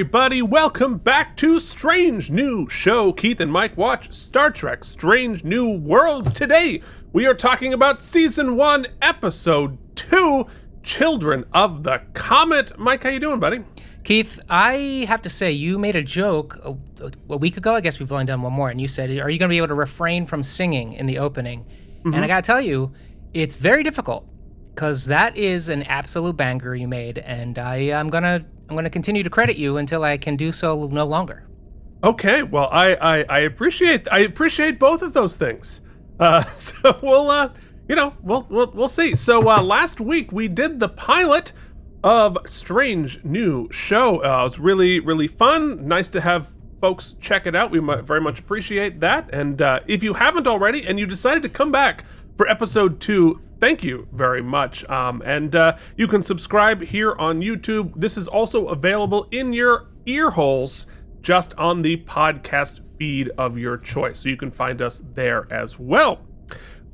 everybody? Welcome back to Strange New Show. Keith and Mike watch Star Trek Strange New Worlds. Today, we are talking about Season 1, Episode 2, Children of the Comet. Mike, how you doing, buddy? Keith, I have to say, you made a joke a, a week ago. I guess we've only done one more, and you said, "Are you going to be able to refrain from singing in the opening?" And mm-hmm. I got to tell you, it's very difficult because that is an absolute banger you made, and I am gonna I'm gonna continue to credit you until I can do so no longer. Okay, well, I I, I appreciate I appreciate both of those things. Uh, so we'll uh, you know, we'll we'll, we'll see. So uh, last week we did the pilot of Strange New Show. Uh, it was really really fun. Nice to have folks check it out. We very much appreciate that. And uh, if you haven't already, and you decided to come back for episode two, thank you very much. Um, and uh, you can subscribe here on YouTube. This is also available in your ear holes just on the podcast feed of your choice. So you can find us there as well.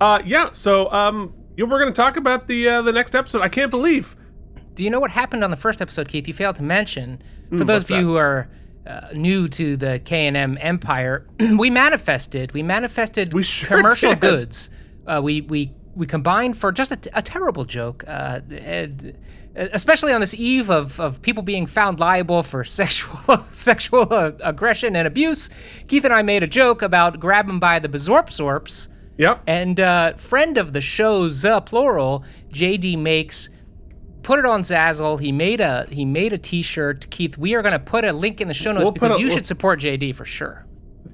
Uh, yeah, so um, we're going to talk about the uh, the next episode. I can't believe. Do you know what happened on the first episode, Keith? You failed to mention. For Hmm, those of you that? who are uh, new to the K and M empire, we manifested. We manifested We sure commercial did. goods. Uh, we we we combined for just a, t- a terrible joke, uh, especially on this eve of, of people being found liable for sexual sexual uh, aggression and abuse. Keith and I made a joke about grab by the bezorpsorps. Yep. And uh, friend of the show, the plural, JD makes put it on Zazzle. He made a he made a T-shirt. Keith, we are going to put a link in the show notes We'll because a- you we'll- should support JD for sure.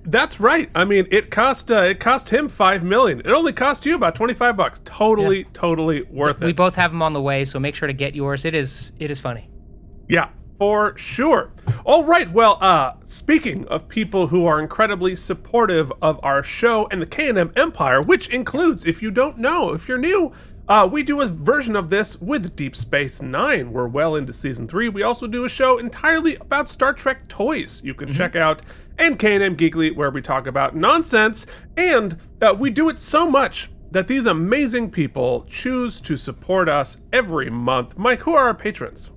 That's right. I mean, it cost uh, it cost him five million. It only cost you about twenty five bucks. Totally, totally worth it. We both have them on the way, so make sure to get yours. It is it is funny. Yeah, for sure. All right. Well, uh, speaking of people who are incredibly supportive of our show and the K&M Empire, which includes, if you don't know, if you're new, uh, we do a version of this with Deep Space Nine. We're well into season three. We also do a show entirely about Star Trek toys. You can check out and K&M Geekly, where we talk about nonsense, and uh, we do it so much that these amazing people choose to support us every month. Mike, who are our patrons?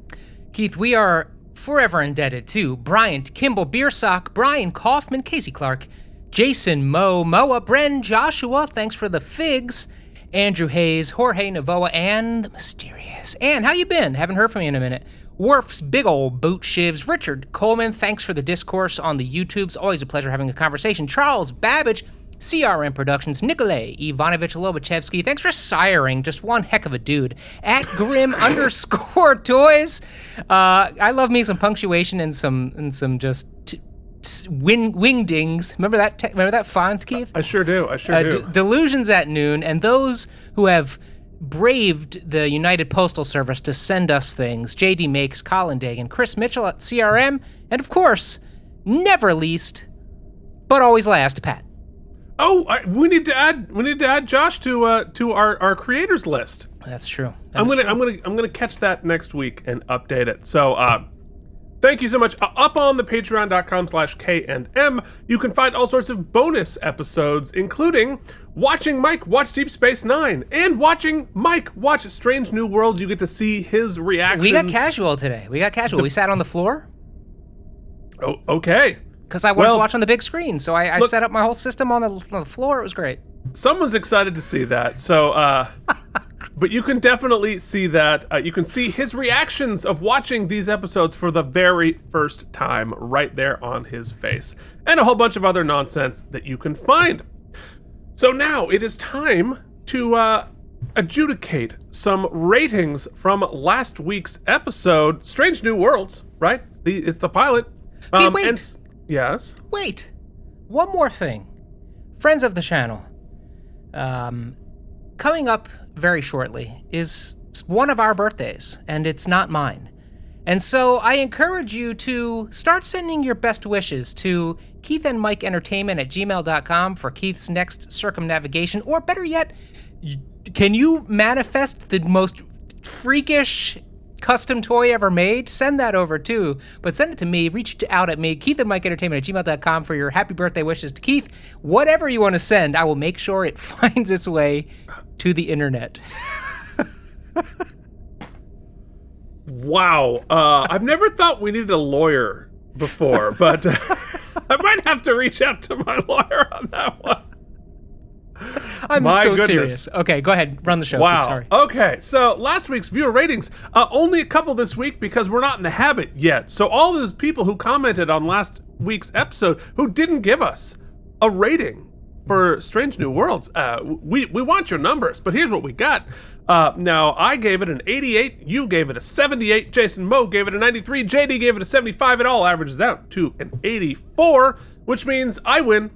Keith, we are forever indebted to Bryant, Kimball, Beersock, Brian Kaufman, Casey Clark, Jason, Mo, Moa, Bren, Joshua, thanks for the figs, Andrew Hayes, Jorge Navoa, and the mysterious. Ann, how you been? Haven't heard from you in a minute. Worf's big old boot shivs. Richard Coleman, thanks for the discourse on the YouTubes. Always a pleasure having a conversation. Charles Babbage, CRM Productions, Nikolay Ivanovich Lobachevsky, thanks for siring. Just one heck of a dude. At Grim underscore toys. Uh, I love me some punctuation and some and some just wing wingdings. Remember that? Te- remember that font, Keith? I sure do. I sure Uh, do. d- delusions at noon, and those who have braved the United Postal Service to send us things. JD Makes, Colin Dagan, Chris Mitchell at CRM, and of course, never least, but always last, Pat. oh, I, we need to add. We need to add Josh to uh, to our, our creators list. That's true. That I'm gonna true. I'm gonna I'm gonna catch that next week and update it. So uh, thank you so much. Uh, up on the patreon.com slash K and M, you can find all sorts of bonus episodes, including watching Mike watch Deep Space Nine and watching Mike watch Strange New Worlds. You get to see his reaction. We got casual today. We got casual. we sat on the floor Oh, okay. because I wanted Well- to watch on the big screen. So I, I Look- set up my whole system on the, on the floor. It was great. someone's excited to see that. So, uh, but you can definitely see that. Uh, you can see his reactions of watching these episodes for the very first time right there on his face, and a whole bunch of other nonsense that you can find. So now it is time to uh, adjudicate some ratings from last week's episode, Strange New Worlds. Right? The, it's the pilot. Um, wait. and yes. Wait, one more thing. Friends of the channel, um, coming up very shortly is one of our birthdays, and it's not mine. And so I encourage you to start sending your best wishes to Keith and Mike Entertainment at gmail.com for Keith's next circumnavigation, or better yet, can you manifest the most freakish custom toy ever made? Send that over too. But send it to me. Reach out at me, Keith and Mike Entertainment at gmail.com for your happy birthday wishes to Keith. Whatever you want to send, I will make sure it finds its way to the internet. Wow. Uh, I've never thought we needed a lawyer before, but uh, I might have to reach out to my lawyer on that one. I'm My so goodness. serious. Okay, go ahead. Run the show. Wow. Okay, so last week's viewer ratings, uh, only a couple this week because we're not in the habit yet. So all those people who commented on last week's episode who didn't give us a rating for Strange New Worlds, uh, we we want your numbers. But here's what we got. Uh, now I gave it an 88, you gave it a 78, Jason Moe gave it a 93, JD gave it a 75. It all averages out to an 84, which means I win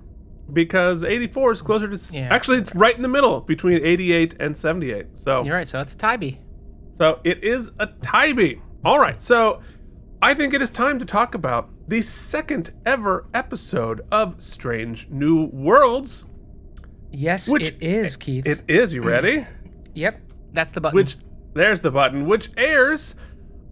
because 84 is closer to. Yeah. Actually, it's right in the middle between 88 and 78. So You're right. So it's a tie bee. so it is a tie bee. All right, so I think it is time to talk about the second ever episode of Strange New Worlds. Yes, Which- it is, Keith. It is. You ready? yep, that's the button. Which there's the button. Which airs,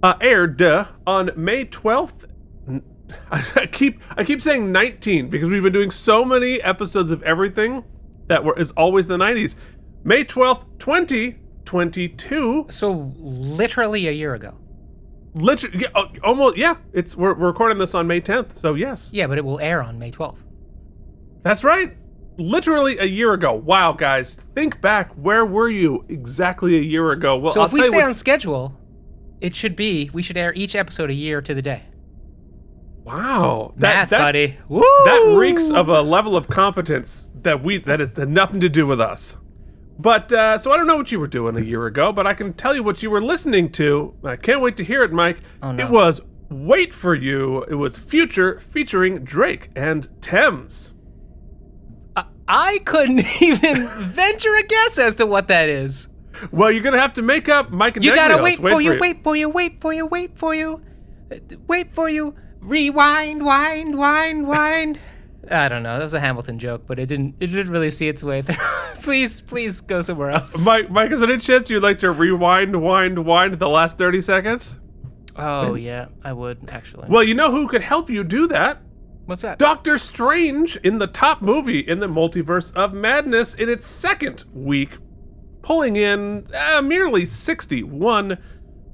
uh, aired uh, on May twelfth. I keep I keep saying 19 because we've been doing so many episodes of everything that were is always the 90s. May 12th, 2022. so literally a year ago. Literally, yeah, uh, almost, yeah. It's we're, we're recording this on May 10th, so yes, Yeah, but it will air on May 12th. that's right. Literally a year ago. Wow, guys, think back. Where were you exactly a year ago? Well, So I'll if we stay what- on schedule, it should be we should air each episode a year to the day. wow, Math, that, buddy. Woo! that reeks of a level of competence that we that has nothing to do with us. But uh, so I don't know what you were doing a year ago, but I can tell you what you were listening to. I can't wait to hear it, Mike. Oh, no. It was "Wait for You." It was Future featuring Drake and Tems. I couldn't even venture a guess as to what that is. Well, you're gonna have to make up Mike and You gotta Negrios. wait, for you, wait for you, wait for you, wait for you, wait for you. Rewind, wind, wind, wind. I don't know. That was a Hamilton joke, but it didn't. It didn't really see its way through. please, please go somewhere else. Mike, Mike, is there any chance you'd like to rewind, wind, wind the last 30 seconds? oh yeah, I would actually. Well, you know who could help you do that? What's that? Doctor Strange in the top movie in the multiverse of madness in its second week, pulling in uh, merely $61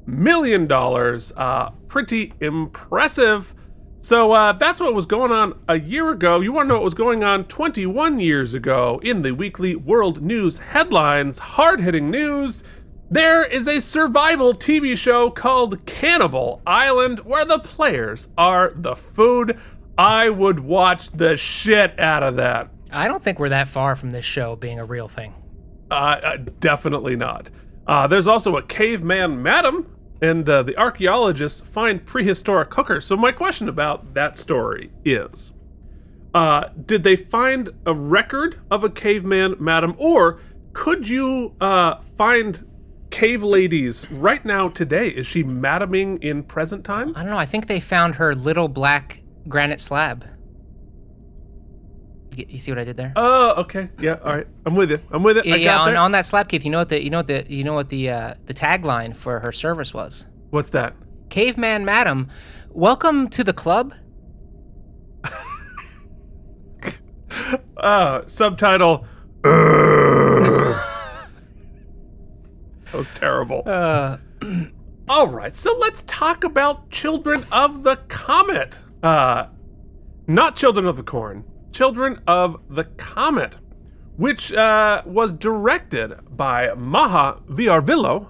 million. Uh, pretty impressive. So uh, that's what was going on a year ago. You want to know what was going on 21 years ago in the weekly world news headlines? Hard hitting news. There is a survival TV show called Cannibal Island where the players are the food. I would watch the shit out of that. I don't think we're that far from this show being a real thing. Uh, uh, definitely not. Uh, there's also a caveman madam, and uh, the archaeologists find prehistoric hookers. So my question about that story is: uh, Did they find a record of a caveman madam, or could you uh, find cave ladies right now today? Is she madaming in present time? I don't know. I think they found her little black granite slab. You, see what I did there? Oh, okay, yeah, all right. I'm with you. I'm with it. I yeah, on, on that slab, Keith. You know what the you know what the you know what the uh, the tagline for her service was? What's that? Caveman Madam, welcome to the club. Uh, subtitle. that was terrible. Uh, All right, so let's talk about Children of the Comet. Uh, not Children of the Corn, Children of the Comet, which uh, was directed by Maja Vrvilo,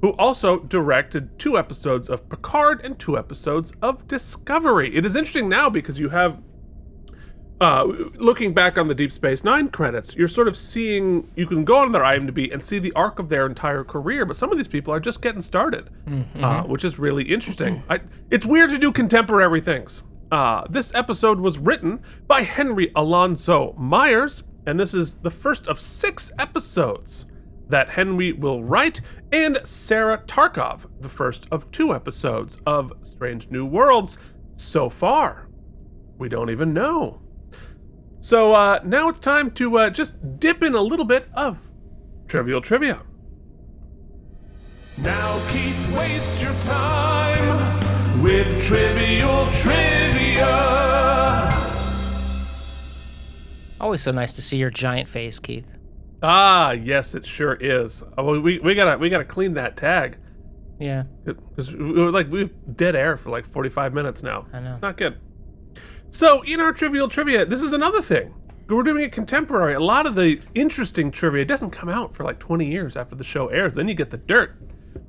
who also directed two episodes of Picard and two episodes of Discovery. It is interesting now because you have uh, looking back on the Deep Space Nine credits, you're sort of seeing, you can go on their IMDb and see the arc of their entire career, but some of these people are just getting started, uh, which is really interesting. I, it's weird to do contemporary things. Uh, this episode was written by Henry Alonso Myers, and this is the first of six episodes that Henry will write, and Sarah Tarkoff, the first of two episodes of Strange New Worlds so far. We don't even know. So uh, now it's time to uh, just dip in a little bit of trivial trivia. Now, Keith, waste your time with trivial trivia. always so nice to see your giant face, Keith. Ah, yes, it sure is. Oh, we, we gotta we gotta clean that tag. Yeah, because we were like we've dead air for like 45 minutes now. I know. Not good. So in our trivial trivia, this is another thing. We're doing it contemporary. A lot of the interesting trivia doesn't come out for like 20 years after the show airs. Then you get the dirt.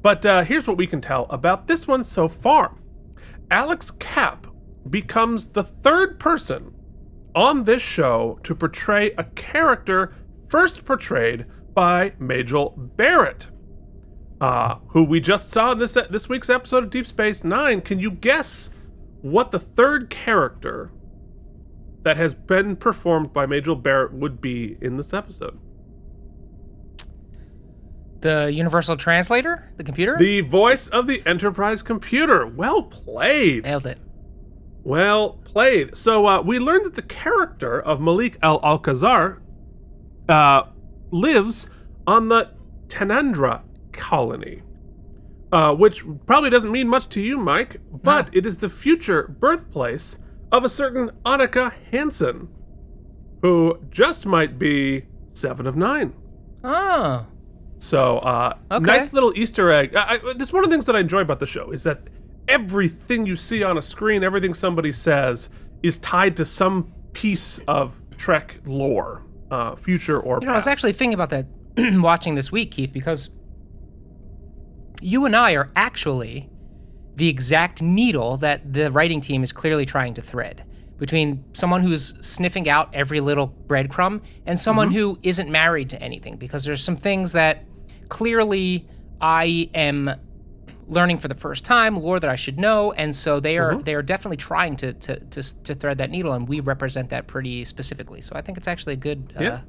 But uh, here's what we can tell about this one so far. Alex Kapp becomes the third person on this show to portray a character first portrayed by Majel Barrett, uh, who we just saw in this this week's episode of Deep Space Nine. Can you guess what the third character that has been performed by Majel Barrett would be in this episode? The universal translator, the computer. The voice of the Enterprise computer. Well played. Nailed it. Well played. So uh, we learned that the character of Malik Al Alcazar uh, lives on the Tendara colony, uh, which probably doesn't mean much to you, Mike, but it is the future birthplace of a certain Annika Hansen, who just might be seven of nine. Oh, So, uh, Okay. nice little Easter egg. I, I, that's one of the things that I enjoy about the show is that everything you see on a screen, everything somebody says, is tied to some piece of Trek lore, uh, future or you know, I was actually thinking about that watching this week, Keith, because you and I are actually the exact needle that the writing team is clearly trying to thread between someone who's sniffing out every little breadcrumb and someone Mm-hmm. who isn't married to anything because there's some things that clearly I am learning for the first time, lore that I should know, and so they are Mm-hmm. they are definitely trying to, to to to thread that needle, and we represent that pretty specifically. So I think it's actually a good. Uh, Yeah.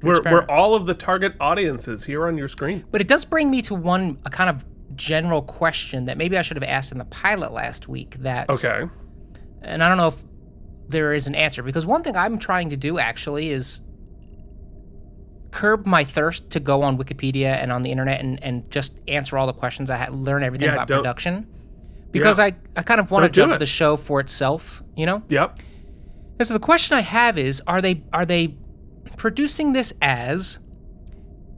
good we're, we're all of the target audiences here on your screen. But it does bring me to one a kind of general question that maybe I should have asked in the pilot last week. That Okay. and I don't know if there is an answer because one thing I'm trying to do actually is curb my thirst to go on Wikipedia and on the internet and, and just answer all the questions I had, learn everything Yeah, about don't- production. Because Yeah. I, I kind of want to Don't do jump it. the show for itself, you know? Yep. And so the question I have is are they are they producing this as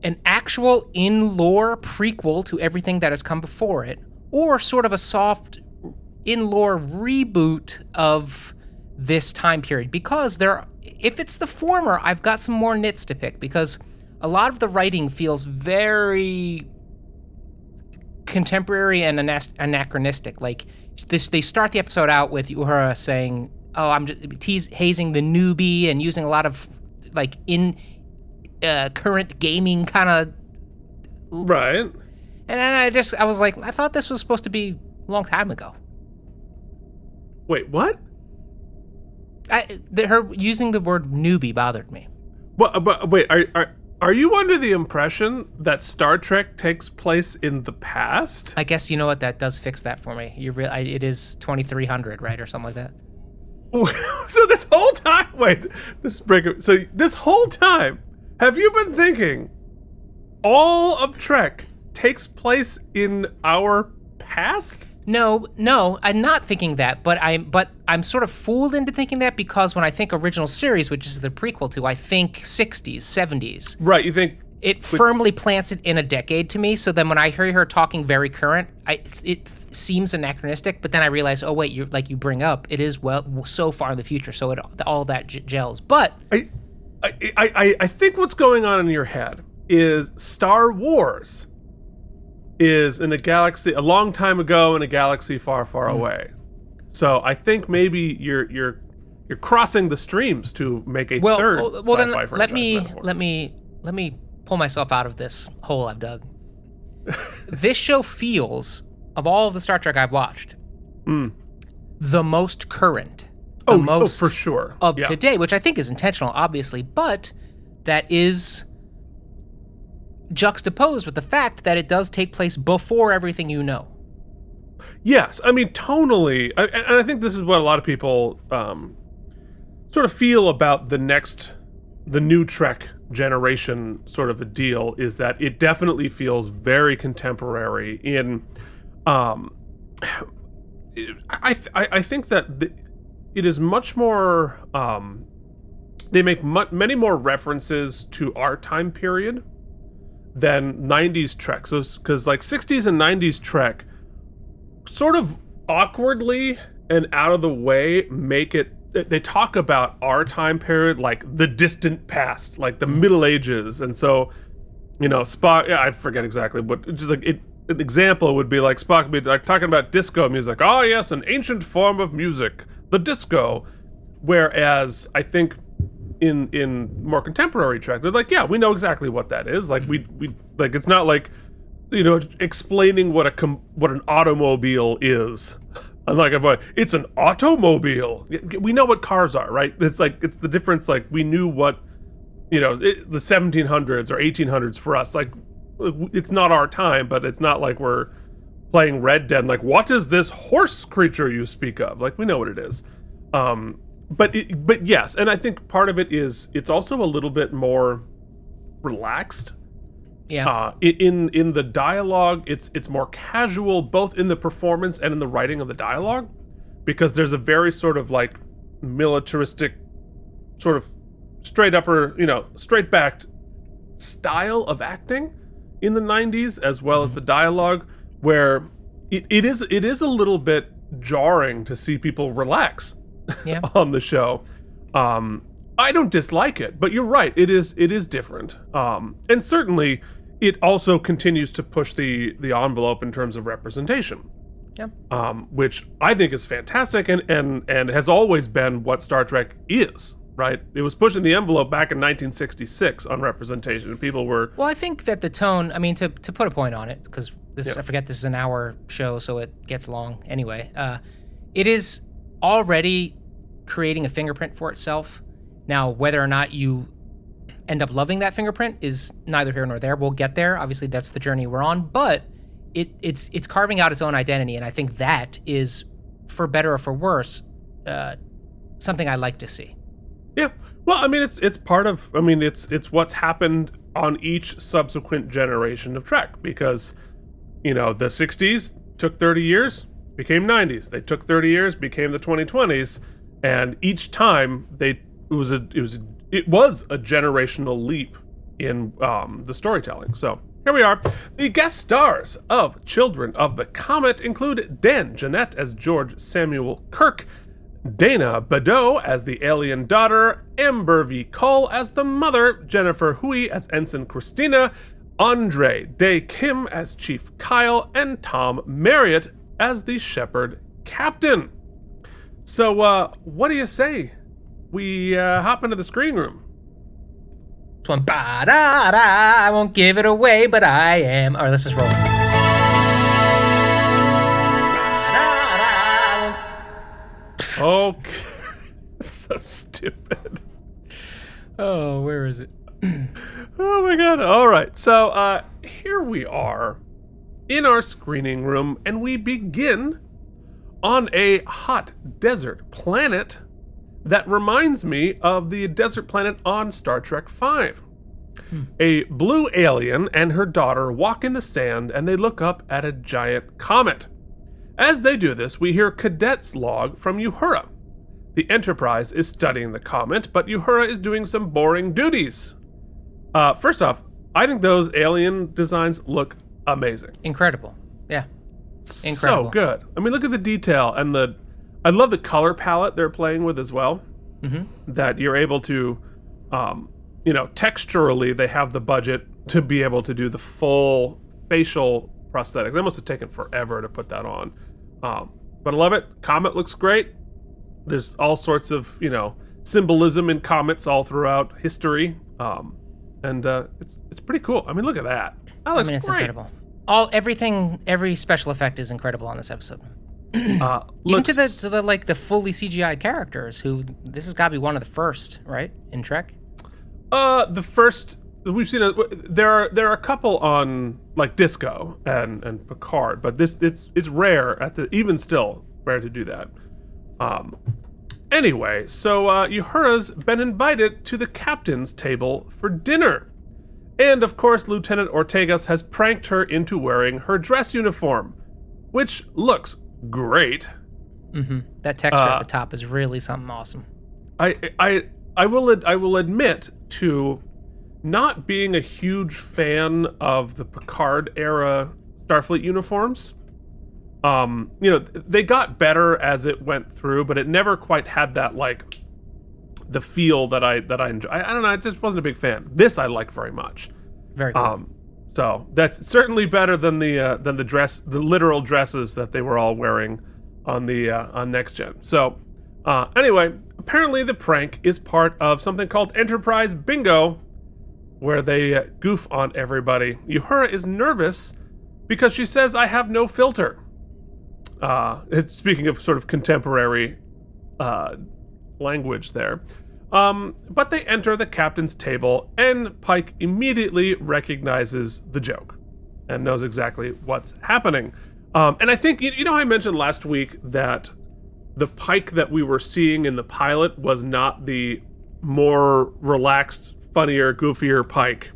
an actual in lore prequel to everything that has come before it or sort of a soft in lore reboot of this time period because there if it's the former I've got some more nits to pick because a lot of the writing feels very contemporary and anachronistic. Like this, they start the episode out with Uhura saying, "Oh, I'm just hazing the newbie and using a lot of like in uh, current gaming kind of." Right. And then I just, I was like, I thought this was supposed to be a long time ago. Wait, what? I, her using the word newbie bothered me. But, uh, but wait, are, are are you under the impression that Star Trek takes place in the past? I guess you know what that does fix that for me. You real, I, it is twenty three hundred, right, or something like that. so this whole time, wait, this is breaking. So this whole time, have you been thinking all of Trek takes place in our past? No, no, I'm not thinking that, but I'm but I'm sort of fooled into thinking that because when I think original series, which is the prequel to, I think 60s, 70s. Right. You think? It firmly plants it in a decade to me. So then when I hear her talking very current, I it seems anachronistic. But then I realize, oh wait, you like you bring up, it is well so far in the future, so it all that j- gels. But I, I, I- I think what's going on in your head is Star Wars is in a galaxy a long time ago in a galaxy far, far Hmm. away. So I think maybe you're you're you're crossing the streams to make a well, third. well, well then let me metaphor. let me let me pull myself out of this hole I've dug. this show feels of all of the Star Trek I've watched, the most current, the oh, most oh, for sure of yeah. today, which I think is intentional, obviously, but that is juxtaposed with the fact that it does take place before everything you know. Yes, I mean tonally, I, and I think this is what a lot of people um, sort of feel about the next, the new Trek generation sort of a deal is that it definitely feels very contemporary. In, um, I I, I think that the, it is much more. Um, they make mu- many more references to our time period than 90s Trek. So, because like 60s and 90s Trek sort of awkwardly and out of the way make it they talk about our time period like the distant past like the middle ages. And so you know spock yeah, i forget exactly but just like it an example would be like spock would be like talking about disco music. Oh yes an ancient form of music the disco. Whereas i think in in more contemporary Trek they're like yeah we know exactly what that is like we we like it's not like you know explaining what a com- what an automobile is Unlike boy, it's an automobile. We know what cars are, right? It's like it's the difference. Like we knew what, you know, it, the 1700s or 1800s for us. Like it's not our time, but it's not like we're playing Red Dead. Like what is this horse creature you speak of? Like we know what it is. Um, but it, but yes, and I think part of it is it's also a little bit more relaxed. Yeah. uh, in in the dialogue, it's it's more casual, both in the performance and in the writing of the dialogue, because there's a very sort of like militaristic, sort of straight upper, you know, straight backed style of acting in the 90s, as well as the dialogue, where it, it is it is a little bit jarring to see people relax yeah. on the show. Um, I don't dislike it, but you're right. It is it is different, um, and certainly it also continues to push the the envelope in terms of representation, Yeah. um, which I think is fantastic and and and has always been what Star Trek is. Right? It was pushing the envelope back in 1966 on representation, and people were Well, I think that the tone, I mean, to, to put a point on it, because this, Yeah. I forget this is an hour show, so it gets long anyway. Uh, it is already creating a fingerprint for itself. Now, whether or not you end up loving that fingerprint is neither here nor there. We'll get there. Obviously, that's the journey we're on, but it, it's it's carving out its own identity, and I think that is, for better or for worse, uh, something I like to see. Yeah. Well, I mean, it's it's part of. I mean, it's it's what's happened on each subsequent generation of Trek because, you know, the '60s took 30 years, became '90s. They took 30 years, became the 2020s, and each time they it was a it was it was a generational leap in um, the storytelling. So. Here we are. The guest stars of Children of the Comet include Dan Jeannotte as George Samuel Kirk, Dana Badeau as the alien daughter, Amber V. Cole as the mother, Jennifer Hui as Ensign Christina, Andre Dae Kim as Chief Kyle, and Tom Marriott as the Shepherd Captain. So, uh, what do you say? We uh, hop into the screening room. This one, ba-da-da, I won't give it away, but I am. All right, let's just roll. Okay. so stupid. Oh, where is it? Oh my god. All right. So, uh here we are in our screening room and we begin on a hot desert planet that reminds me of the desert planet on Star Trek 5. A blue alien and her daughter walk in the sand and they look up at a giant comet. As they do this, we hear Cadet's log from Uhura. The Enterprise is studying the comet, but Uhura is doing some boring duties. Uh, first off, I think those alien designs look amazing. Incredible. Yeah. So good. I mean, look at the detail and the. I love the color palette they're playing with as well. Mhm. That you're able to, um, you know, texturally they have the budget to be able to do the full facial prosthetics. They must have taken forever to put that on. Um, but I love it. Comet looks great. There's all sorts of you know symbolism in comets all throughout history. Um, and uh, it's it's pretty cool. I mean, look at that. That I mean, it's great. incredible. All everything, every special effect is incredible on this episode. Uh, Even to the to the like the fully CGI characters. Who this has got to be one of the first, right? In Trek. Uh, the first we've seen a, there are there are a couple on like Disco and and Picard, but this it's it's rare at the even still rare to do that. Um, anyway, so uh, Uhura's been invited to the captain's table for dinner, and of course Lieutenant Ortegas has pranked her into wearing her dress uniform, which looks great. Mm-hmm. That texture Uh, at the top is really something awesome. I I I will ad- I will admit to not being a huge fan of the Picard era Starfleet uniforms. Um, you know, they got better as it went through, but it never quite had that like the feel that I that I enjoy. I, I don't know, I just wasn't a big fan. This I like very much. Very cool. Um, so that's certainly better than the uh, than the dress, the literal dresses that they were all wearing on the uh, on next gen. So uh, anyway, apparently the prank is part of something called Enterprise Bingo, where they uh, goof on everybody. Uhura is nervous because she says, "I have no filter." Uh, speaking of sort of contemporary uh, language there. Um, but they enter the captain's table, and Pike immediately recognizes the joke and knows exactly what's happening. Um, and I think, you, you know, I mentioned last week that the Pike that we were seeing in the pilot was not the more relaxed, funnier, goofier Pike.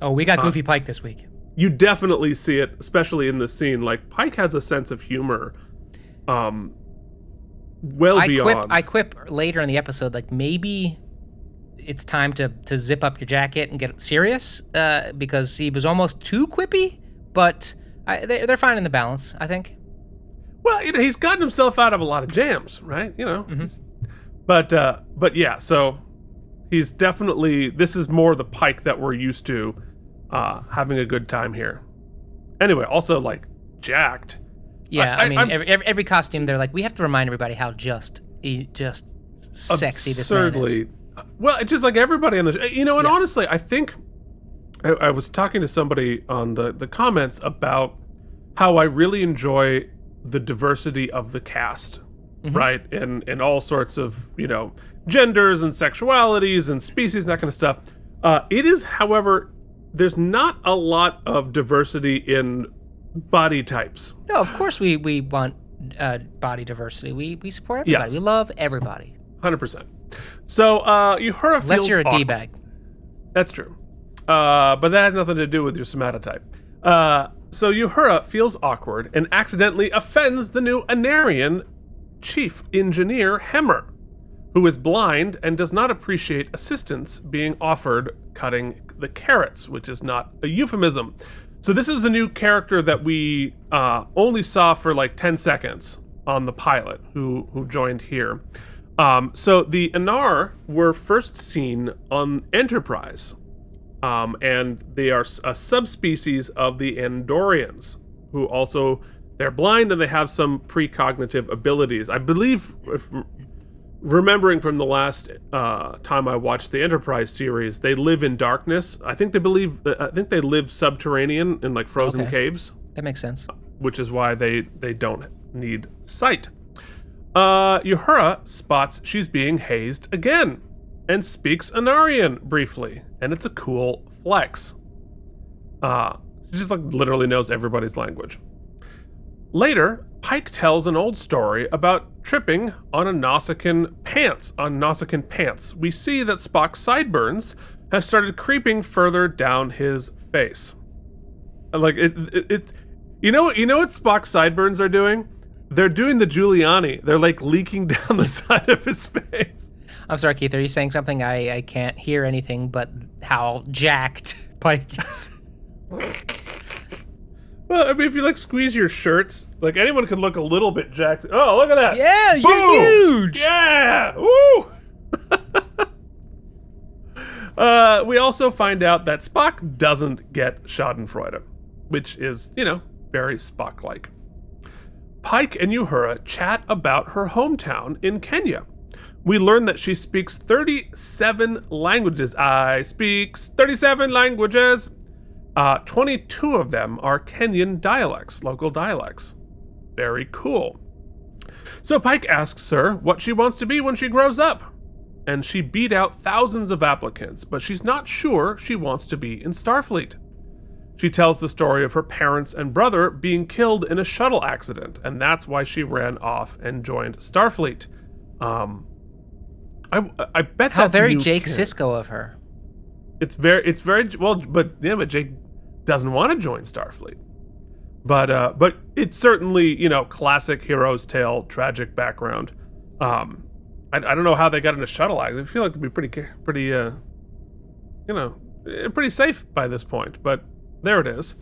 oh, we got Goofy Pike this week. You definitely see it, especially in the scene. Like Pike has a sense of humor, um, well I beyond. quip. I quip later in the episode, like maybe it's time to to zip up your jacket and get serious, uh, because he was almost too quippy. But I, they, they're finding the balance, I think. Well, you know, he's gotten himself out of a lot of jams, right? You know, he's- but uh, but yeah, so he's definitely this is more the Pike that we're used to, uh, having a good time here. Anyway, also like jacked. Yeah, I- I, mean, I'm- every, every, costume, they're like, we have to remind everybody how just, just sexy this man is. Well, it's just like everybody on the, you know, and Yes. honestly, I think I, I was talking to somebody on the the comments about how I really enjoy the diversity of the cast, Mm-hmm. right? In in all sorts of you know genders and sexualities and species and that kind of stuff. Uh, it is, however, there's not a lot of diversity in body types. No, of course we we want uh, body diversity. We we support everybody. Yes. We love everybody. Hundred percent. So uh, Uhura Unless you're a awkward. d bag. That's true. Uh, but that has nothing to do with your somatotype. Uh, so Uhura feels awkward and accidentally offends the new Anarian chief engineer Hemmer, who is blind and does not appreciate assistance being offered cutting the carrots, which is not a euphemism. So this is a new character that we uh, only saw for like 10 seconds on the pilot, who who joined here. Um, so the Aenar were first seen on Enterprise, um, and they are a subspecies of the Andorians, who also they're blind and they have some precognitive abilities. I believe, if remembering from the last uh, time I watched the Enterprise series, they live in darkness. I think they believe, I think they live subterranean in like frozen Okay. caves That makes sense. which is why they they don't need sight. Uh, Uhura spots she's being hazed again, and speaks Anarian briefly, and it's a cool flex. Uh, she just like literally knows everybody's language. Later, Pike tells an old story about tripping on a Nausicaan pants. On Nausicaan pants, we see that Spock's sideburns have started creeping further down his face. Like it, it, it you know, you know what Spock's sideburns are doing? They're doing the Giuliani. They're like leaking down the side of his face. I'm sorry, Keith. Are you saying something? I, I can't hear anything but how jacked Pike is. Well, I mean, if you like squeeze your shirts, like anyone can look a little bit jacked. Oh, look at that! Yeah, Boom! you're huge. Yeah! Woo! uh, we also find out that Spock doesn't get Schadenfreude, which is, you know, very Spock-like. Pike and Uhura chat about her hometown in Kenya. We learn that she speaks 37 languages. I speaks 37 languages. Uh, 22 of them are Kenyan dialects, local dialects. Very cool. So Pike asks her what she wants to be when she grows up. And she beat out thousands of applicants, but she's not sure she wants to be in Starfleet. She tells the story of her parents and brother being killed in a shuttle accident, and that's why she ran off and joined Starfleet. Um, I, I bet that's. How very Jake canon. Sisko of her. It's very, it's very well, but yeah, but Jake doesn't want to join Starfleet. But uh, but it's certainly you know classic hero's tale, tragic background. Um, I, I don't know how they got in a shuttle. I feel like they'd be pretty, pretty, uh, you know, eh, pretty safe by this point, but there it is.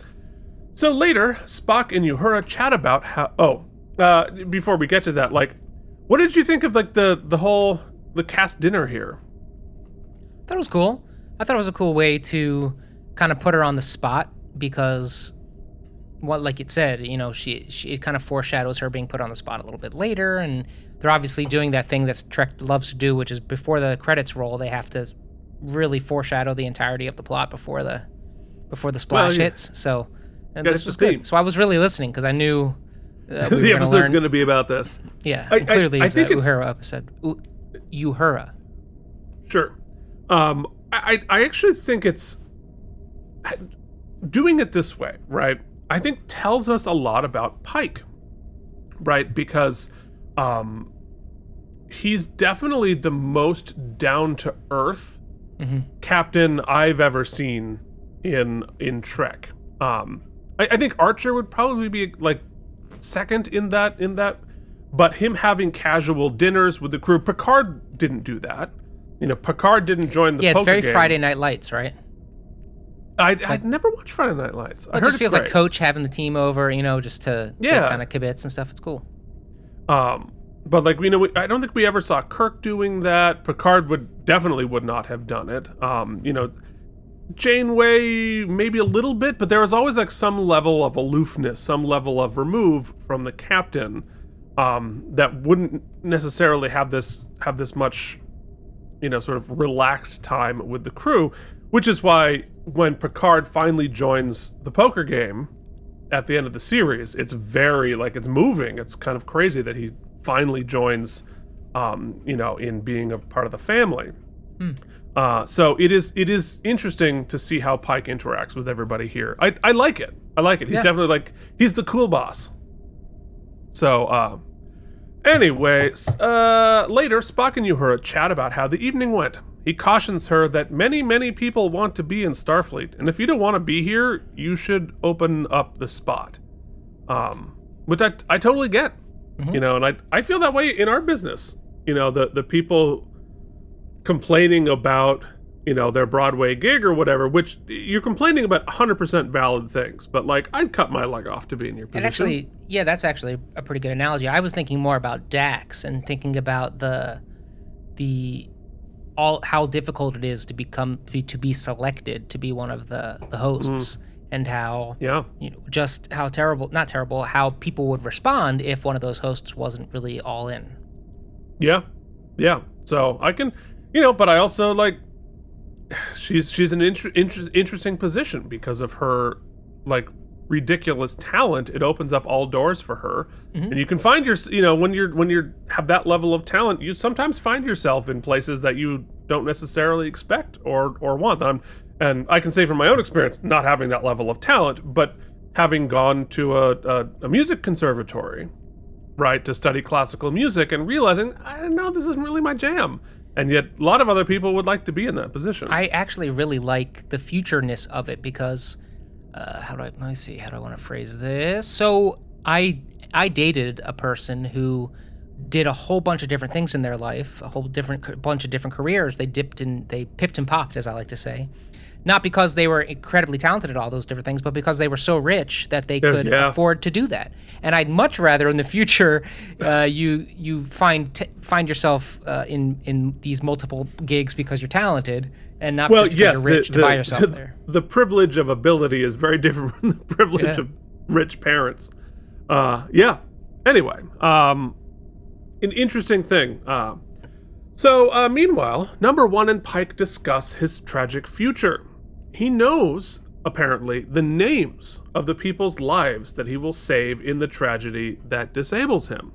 So later, Spock and Uhura chat about how. Oh, uh, before we get to that, like, what did you think of like the the whole the cast dinner here? it was cool. I thought it was a cool way to kind of put her on the spot because what like it said, you know, she, she it kind of foreshadows her being put on the spot a little bit later and they're obviously doing that thing that Trek loves to do, which is before the credits roll, they have to really foreshadow the entirety of the plot before the before the splash yeah. hits. So and That's this was good. So I was really listening because I knew uh, we the episode's going to be about this. yeah, I- clearly I it's think it's- Uhura episode. U- Uhura. Sure. Um, I, I I actually think it's doing it this way, right? I think tells us a lot about Pike, right? Because um, he's definitely the most down to earth captain I've ever seen in in Trek. Um, I, I think Archer would probably be like second in that in that, but him having casual dinners with the crew, Picard didn't do that. You know, Picard didn't join the Yeah, it's very game. Friday Night Lights, right? I I'd never watched Friday Night Lights. I It just feels like. Coach having the team over, you know, just to, Yeah. kind of kibitz and stuff. It's cool. Um, but like we know, we, I don't think we ever saw Kirk doing that. Picard would definitely would not have done it. Um, you know, Janeway maybe a little bit, but there was always like some level of aloofness, some level of remove from the captain, um, that wouldn't necessarily have this have this much, you know, sort of relaxed time with the crew. Which is why when Picard finally joins the poker game, at the end of the series, it's very like it's moving. It's kind of crazy that he finally joins, um, you know, in being a part of the family. Uh, so it is it is interesting to see how Pike interacts with everybody here. I, I like it. I like it. He's Yeah. definitely like he's the cool boss. So uh, anyway, uh, later Spock and Uhura chat about how the evening went. He cautions her that many, many people want to be in Starfleet, and if you don't want to be here, you should open up the spot. Um, which I, I totally get, you know, and I, I feel that way in our business. You know, the the people complaining about you know their Broadway gig or whatever, which you're complaining about 100% valid things, but like I'd cut my leg off to be in your position. And actually, yeah, that's actually a pretty good analogy. I was thinking more about Dax and thinking about the the all how difficult it is to become be, to be selected to be one of the the hosts mm. and how yeah, you know just how terrible not terrible how people would respond if one of those hosts wasn't really all in. Yeah, yeah. So I can, you know, but I also like she's she's an inter- inter- interesting position because of her like ridiculous talent. It opens up all doors for her, mm-hmm. and you can find your, you know, when you're when you're have that level of talent, you sometimes find yourself in places that you don't necessarily expect or or want. And I'm and I can say from my own experience, not having that level of talent, but having gone to a, a, a music conservatory right, to study classical music and realizing, I don't know, this isn't really my jam. And yet, a lot of other people would like to be in that position. I actually really like the futureness of it because uh, how do I let me see how do I want to phrase this? So I I dated a person who did a whole bunch of different things in their life, a whole different bunch of different careers. They dipped and they pipped and popped, as I like to say. Not because they were incredibly talented at all those different things, but because they were so rich that they could yeah. afford to do that. And I'd much rather in the future uh, you you find t- find yourself uh, in in these multiple gigs because you're talented and not well, just because yes, you're the, rich to the, buy yourself the, there. the privilege of ability is very different from the privilege Yeah. of rich parents. Uh, yeah. Anyway, um, an interesting thing. Uh, so, uh, meanwhile, number one and Pike discuss his tragic future. He knows, apparently, the names of the people's lives that he will save in the tragedy that disables him.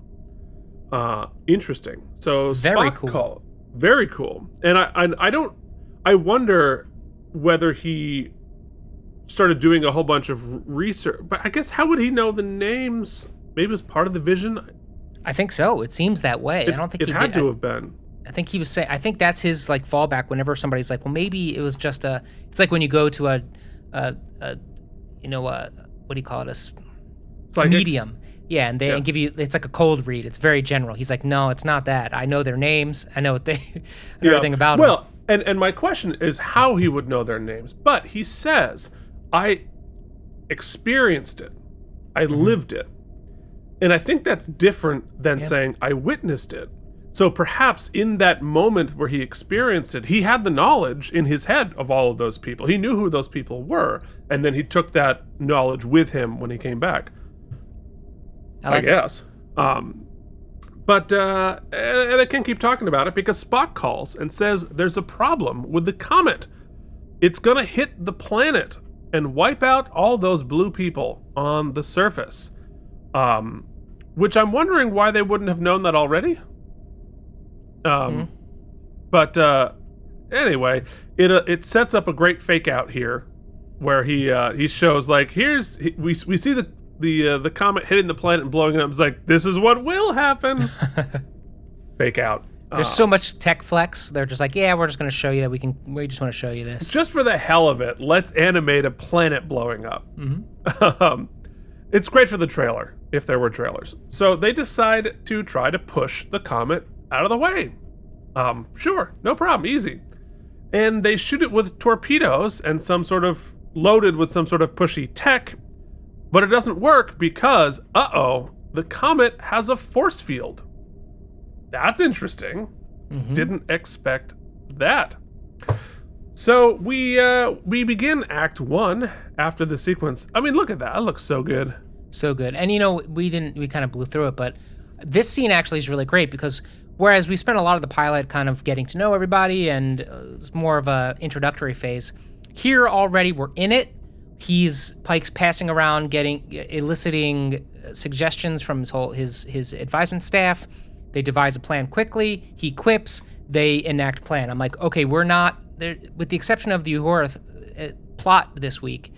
Uh, interesting. So, Very Spock cool. call- very cool. And I, I, I don't, I wonder whether he started doing a whole bunch of research. But I guess how would he know the names? Maybe it was part of the vision. I think so. It seems that way. I don't think it he had did. to have been. I think he was saying. I think that's his like fallback. Whenever somebody's like, "Well, maybe it was just a." It's like when you go to a, a, a you know, a what do you call it? A medium. Yeah, and they Yeah. give you. It's like a cold read. It's very general. He's like, "No, it's not that. I know their names. I know what they. I know everything about well, them." And and my question is how he would know their names. But he says, I experienced it. I mm-hmm. lived it. And I think that's different than saying I witnessed it. So perhaps in that moment where he experienced it, he had the knowledge in his head of all of those people. He knew who those people were, and then he took that knowledge with him when he came back. I I, like it. guess. Um, but uh, they can't keep talking about it because Spock calls and says there's a problem with the comet. It's gonna hit the planet and wipe out all those blue people on the surface. Um, which I'm wondering why they wouldn't have known that already. Um, but uh, anyway, it uh, it sets up a great fake out here, where he uh, he shows like here's he, we we see the the uh, the comet hitting the planet and blowing it up. It's like this is what will happen. fake out. There's Uh, so much tech flex. They're just like, yeah, we're just going to show you that we can. We just want to show you this. just for the hell of it, let's animate a planet blowing up. um, it's great for the trailer, if there were trailers. So they decide to try to push the comet out of the way. Um, sure, no problem, easy. And they shoot it with torpedoes and some sort of loaded with some sort of pushy tech, but it doesn't work because, uh oh, the comet has a force field. That's interesting. Didn't expect that. So we uh we begin act 1 after the sequence. I mean, look at that. That looks so good. So good. And you know, we didn't, we kind of blew through it, but this scene actually is really great because whereas we spent a lot of the pilot kind of getting to know everybody and uh, it's more of a introductory phase, here already we're in it. He's Pike's passing around, getting eliciting suggestions from his whole his his advisement staff. They devise a plan quickly. He quips. They enact plan. I'm like, okay, we're not with the exception of the Uhura uh, plot this week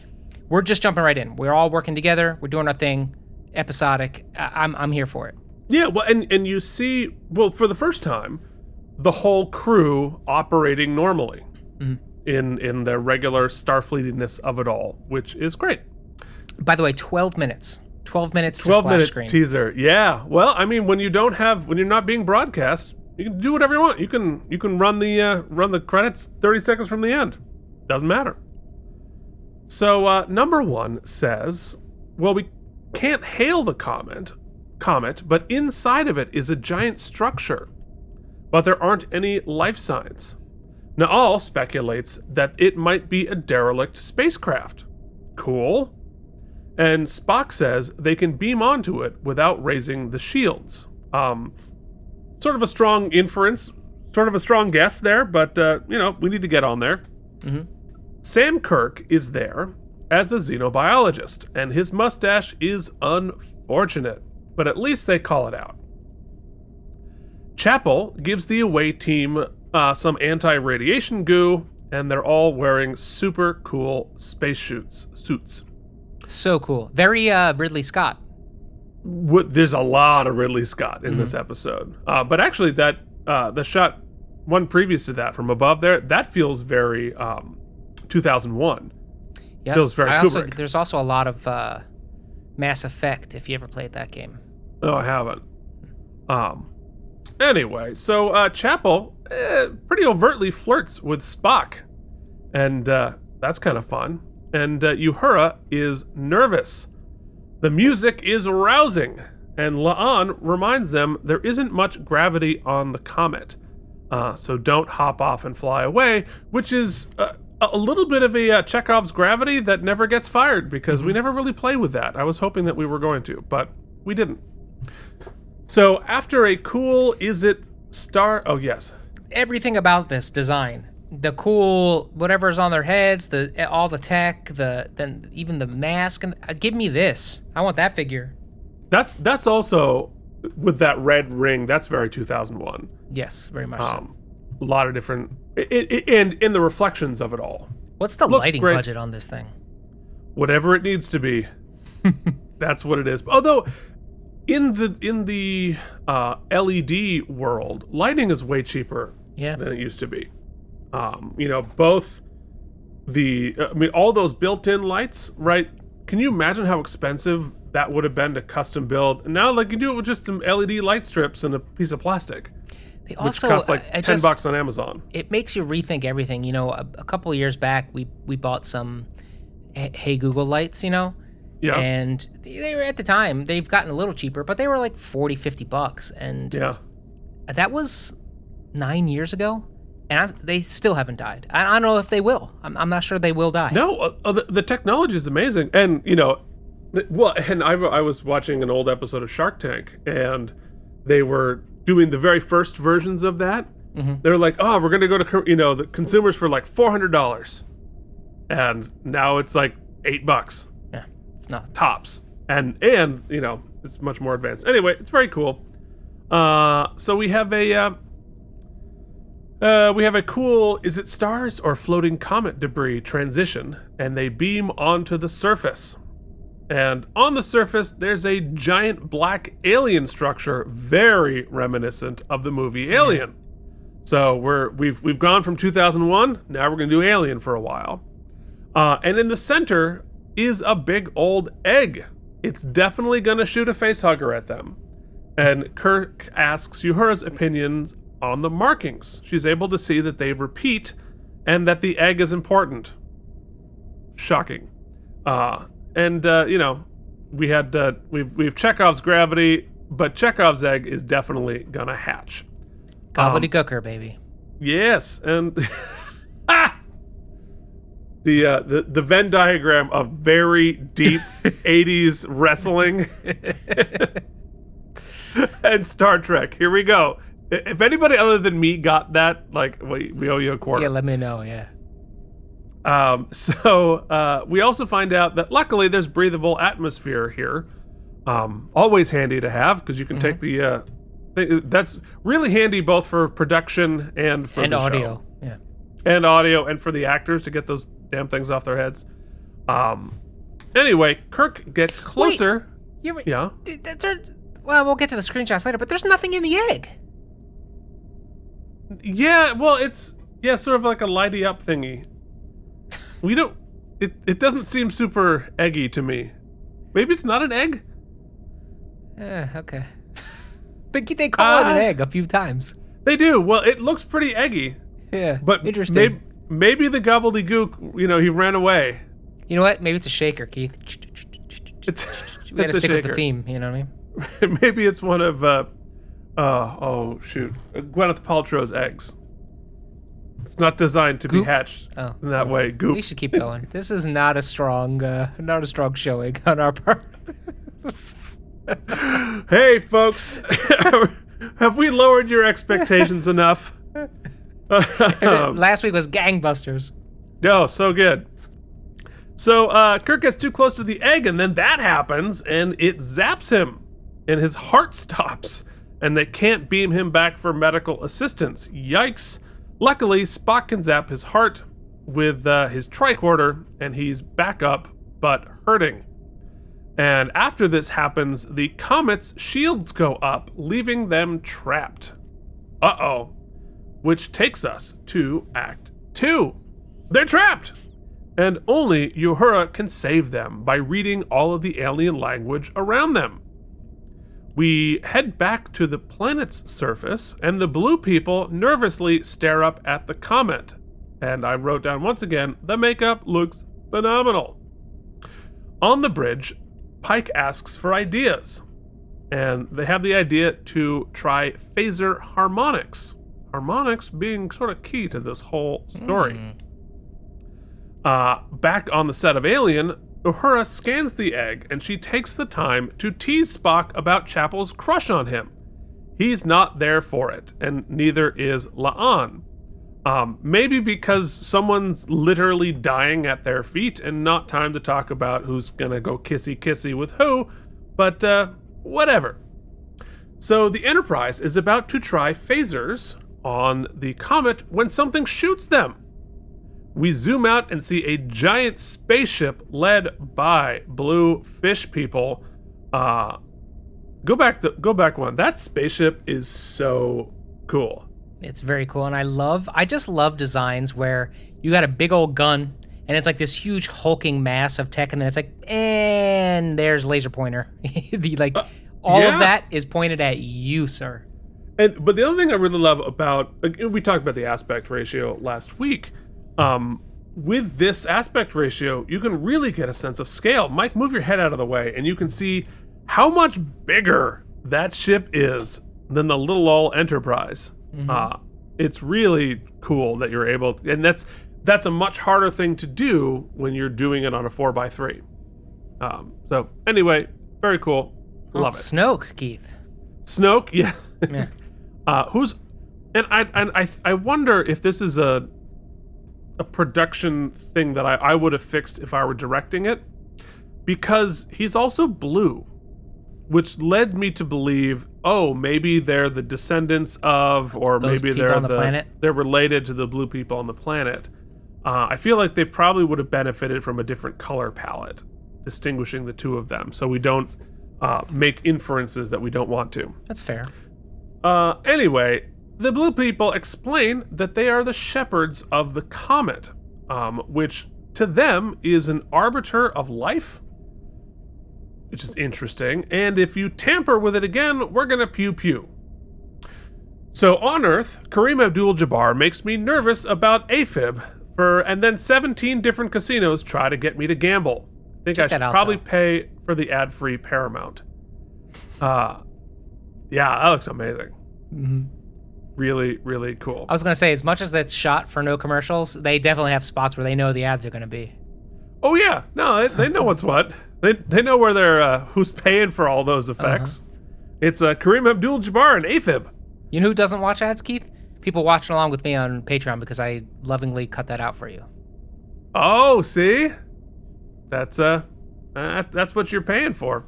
we're just jumping right in. We're all working together. We're doing our thing. Episodic. I- I'm I'm here for it. Yeah, well and and you see well for the first time the whole crew operating normally in in their regular starfleetiness of it all, which is great. By the way, 12 minutes. 12 minutes. 12 splash minutes screen. teaser. Yeah. Well, I mean, when you don't have, when you're not being broadcast, you can do whatever you want. You can you can run the uh, run the credits 30 seconds from the end. Doesn't matter. So uh, number one says, well, we can't hail the comet, comet, but inside of it is a giant structure, but there aren't any life signs. Naal speculates that it might be a derelict spacecraft. Cool. And Spock says they can beam onto it without raising the shields. Um, sort of a strong inference, sort of a strong guess there, but uh, you know we need to get on there. Sam Kirk is there as a xenobiologist, and his mustache is unfortunate, but at least they call it out. Chapel gives the away team uh, some anti-radiation goo, and they're all wearing super cool space suits. Suits. So cool. Very uh, Ridley Scott. What, there's a lot of Ridley Scott in this episode, uh, but actually, that uh, the shot one previous to that from above there that feels very um, 2001. Yep. Feels very I also, Kubrick. There's also a lot of uh, Mass Effect if you ever played that game. Oh, I haven't. Um. Anyway, so uh, Chapel eh, pretty overtly flirts with Spock, and uh, that's kind of fun. And uh, Uhura is nervous. The music is rousing, and La'an reminds them there isn't much gravity on the comet, uh, so don't hop off and fly away. Which is uh, a little bit of a uh, Chekhov's gravity that never gets fired because we never really play with that. I was hoping that we were going to, but we didn't. So after a cool is it star oh yes. Everything about this design, the cool whatever's on their heads, the all the tech, the then even the mask, and uh, give me this. I want that figure. That's that's also with that red ring, that's very 2001. Yes, very much so. Um a lot of different i i and in the reflections of it all. What's the looks lighting great. budget on this thing? Whatever it needs to be. that's what it is. Although in the in the uh, LED world, lighting is way cheaper Yeah. than it used to be. Um, you know, both the I mean all those built-in lights, right? Can you imagine how expensive that would have been to custom build? And now like you do it with just some LED light strips and a piece of plastic. They which costs like I- I ten just- bucks on Amazon. it makes you rethink everything. You know, a, a couple of years back, we we bought some Hey Google lights, you know, Yeah, and they were at the time they've gotten a little cheaper, but they were like 40, 50 bucks, and yeah. that was nine years ago, and I, they still haven't died. I, I don't know if they will. I'm, I'm not sure they will die. No, uh, uh, the, the technology is amazing, and you know, well, and I, I was watching an old episode of Shark Tank, and they were doing the very first versions of that. They were like, "Oh, we're gonna go to you know the consumers for like four hundred dollars," and now it's like eight bucks it's not. tops, and and you know it's much more advanced. Anyway, it's very cool. Uh, so we have a. Uh, uh, we have a cool is it stars or floating comet debris transition, and they beam onto the surface. And on the surface, there's a giant black alien structure, very reminiscent of the movie Alien. So we're we've we've gone from 2001. Now we're gonna do Alien for a while. Uh, and in the center is a big old egg. It's definitely gonna shoot a face hugger at them. And Kirk asks Uhura's opinions on the markings. She's able to see that they repeat and that the egg is important. Shocking. Uh, and uh, you know, we had uh, we've we've Chekhov's gravity, but Chekhov's egg is definitely gonna hatch. Gobbledy Gooker, baby. Yes, and Ah! the uh, the the Venn diagram of very deep '80s wrestling and Star Trek. Here we go. If anybody other than me got that, like we, we owe you a quarter. Yeah, let me know. Yeah. Um, so uh, we also find out that luckily there's breathable atmosphere here. Um, always handy to have because you can take the. Uh, th- that's really handy both for production and for and the show audio. Yeah. And audio and for the actors to get those damn things off their heads. Um, anyway, Kirk gets closer. You Yeah. Dude, that- there- well, we'll get to the screenshots later, but there's nothing in the egg. Yeah, well, it's yeah, sort of like a lighty up thingy. We don't. It it doesn't seem super eggy to me. Maybe it's not an egg. Yeah, okay. But they call it an Ah. egg a few times. They do. Well, it looks pretty eggy, Yeah. but interesting. Maybe, maybe the gobbledygook. You know, he ran away. You know what? Maybe it's a shaker, Keith. It's, We gotta stick with the theme. You know what I mean? maybe it's one of. Uh, uh, oh shoot, Gwyneth Paltrow's eggs. It's not designed to Goop? be hatched Oh. in that way. Goop. We should keep going. This is not a strong, uh, not a strong showing on our part. Hey, folks, have we lowered your expectations enough? Last week was gangbusters. no, so good. So uh, Kirk gets too close to the egg, and then that happens, and it zaps him, and his heart stops, and they can't beam him back for medical assistance. Yikes! Luckily, Spock can zap his heart with uh, his tricorder, and he's back up, but hurting. And after this happens, the comet's shields go up, leaving them trapped. Uh oh. Which takes us to Act 2. They're trapped! And only Uhura can save them by reading all of the alien language around them. We head back to the planet's surface, and the blue people nervously stare up at the comet. And I wrote down once again the makeup looks phenomenal. On the bridge, Pike asks for ideas, and they have the idea to try phaser harmonics. Harmonics being sort of key to this whole story. Uh, back on the set of Alien, Uhura scans the egg and she takes the time to tease Spock about Chapel's crush on him. He's not there for it, and neither is La'an. Um, maybe because someone's literally dying at their feet and not time to talk about who's gonna go kissy kissy with who, but uh, whatever. So the Enterprise is about to try phasers on the comet when something shoots them. We zoom out and see a giant spaceship led by blue fish people. Uh, go back, the, go back one. That spaceship is so cool. It's very cool, and I love. I just love designs where you got a big old gun, and it's like this huge hulking mass of tech, and then it's like, and there's laser pointer. the like, all yeah. of that is pointed at you, sir. And but the other thing I really love about we talked about the aspect ratio last week. Um, with this aspect ratio, you can really get a sense of scale. Mike, move your head out of the way, and you can see how much bigger that ship is than the little old Enterprise. Uh, it's really cool that you're able, and that's that's a much harder thing to do when you're doing it on a four by three. Um, so anyway, very cool. Love it. Snoke, Keith. Snoke, yeah. Yeah. Uh, who's and I and I I wonder if this is a a production thing that I, I would have fixed if I were directing it because he's also blue, which led me to believe, oh, maybe they're the descendants of, or Those maybe they're on the planet? they're related to the blue people on the planet. Uh, I feel like they probably would have benefited from a different color palette, distinguishing the two of them, so we don't uh, make inferences that we don't want to. That's fair. Uh, anyway, the blue people explain that they are the shepherds of the comet, um, which to them is an arbiter of life, which is interesting. And if you tamper with it again, we're gonna pew pew. So on Earth, Kareem Abdul-Jabbar makes me nervous about AFib, for and then 17 different casinos try to get me to gamble. I think Check I should out, probably though. pay for the ad-free Paramount. Uh, yeah, that looks amazing. Really, really cool. I was gonna say, as much as that's shot for no commercials, they definitely have spots where they know the ads are gonna be. Oh yeah, no, they, they know what's what. They they know where they're uh, who's paying for all those effects. It's uh, Kareem Abdul-Jabbar and AFib. You know who doesn't watch ads, Keith? People watching along with me on Patreon because I lovingly cut that out for you. Oh, see, that's uh, uh, that's what you're paying for.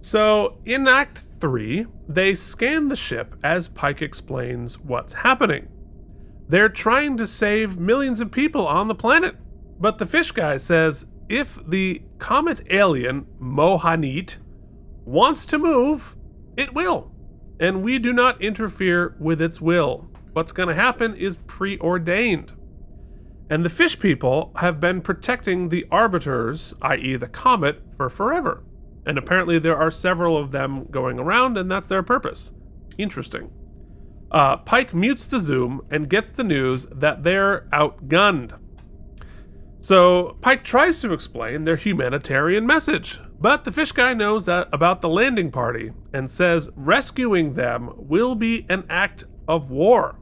So in Act Three, they scan the ship as Pike explains what's happening. They're trying to save millions of people on the planet, but the fish guy says if the comet alien M'hanit wants to move, it will, and we do not interfere with its will. What's going to happen is preordained. And the fish people have been protecting the arbiters, i.e., the comet, for forever. And apparently there are several of them going around, and that's their purpose. Interesting. Uh, Pike mutes the Zoom and gets the news that they're outgunned. So Pike tries to explain their humanitarian message, but the fish guy knows that about the landing party and says rescuing them will be an act of war.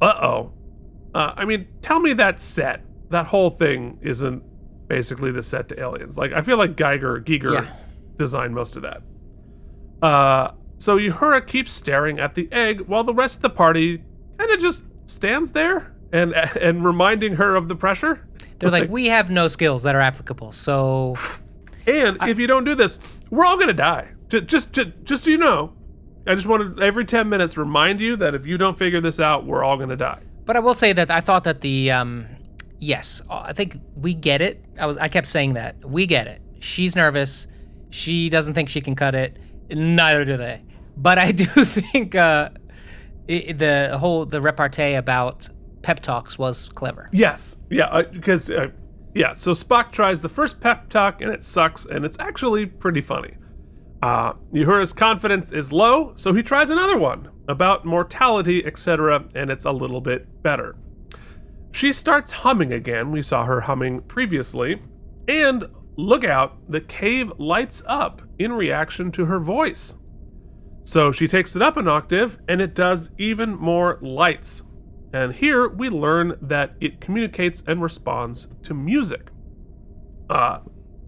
Uh-oh. Uh, I mean, tell me that set, that whole thing isn't basically the set to Aliens. Like, I feel like Geiger, Giger Yeah. designed most of that. Uh, so Uhura keeps staring at the egg while the rest of the party kind of just stands there and and reminding her of the pressure. They're like, we have no skills that are applicable, so and if you don't do this, we're all gonna die. Just, just, just, just so you know, I just wanted every ten minutes remind you that if you don't figure this out, we're all gonna die. But I will say that I thought that the um, yes, I think we get it. I was I kept saying that we get it. She's nervous. She doesn't think she can cut it. Neither do they. But I do think uh, i the whole the repartee about pep talks was clever. Yes, yeah, because uh, yeah. So Spock tries the first pep talk and it sucks, and it's actually pretty funny. Uh, Uhura's confidence is low, so he tries another one about mortality, etc., and it's a little bit better. She starts humming again. We saw her humming previously, and look out, the cave lights up in reaction to her voice. So she takes it up an octave, and it does even more lights. And here we learn that it communicates and responds to music. Uh,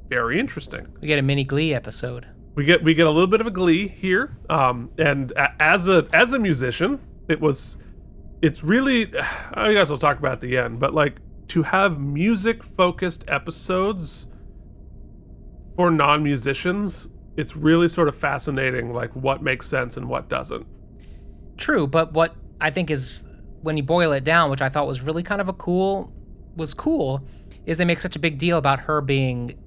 very interesting. We get a mini Glee episode. We get we get a little bit of a glee here. Um, and a, as a as a musician, it was it's really I guess we'll talk about at the end, but like to have music focused episodes for non-musicians, it's really sort of fascinating like what makes sense and what doesn't. True, but what I think is when you boil it down, which I thought was really kind of a cool was cool, is they make such a big deal about her being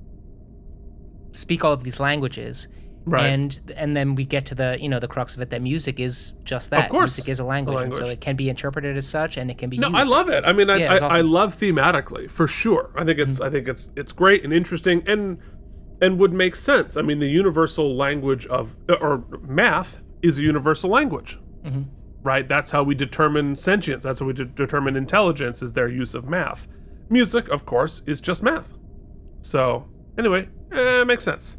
speak all of these languages. Right. And and then we get to the you know the crux of it that music is just that. Of course, music is a language, and so it can be interpreted as such, and it can be. No. I love it. I mean, I, Yeah, I, it's I. Mm-hmm. love thematically for sure. I think it's I think it's it's great and interesting and and would make sense. I mean, the universal language of or math is a universal language. Right? That's how we determine sentience. That's how we de- determine intelligence, is their use of math. Music, of course, is just math. So, anyway, eh, makes sense.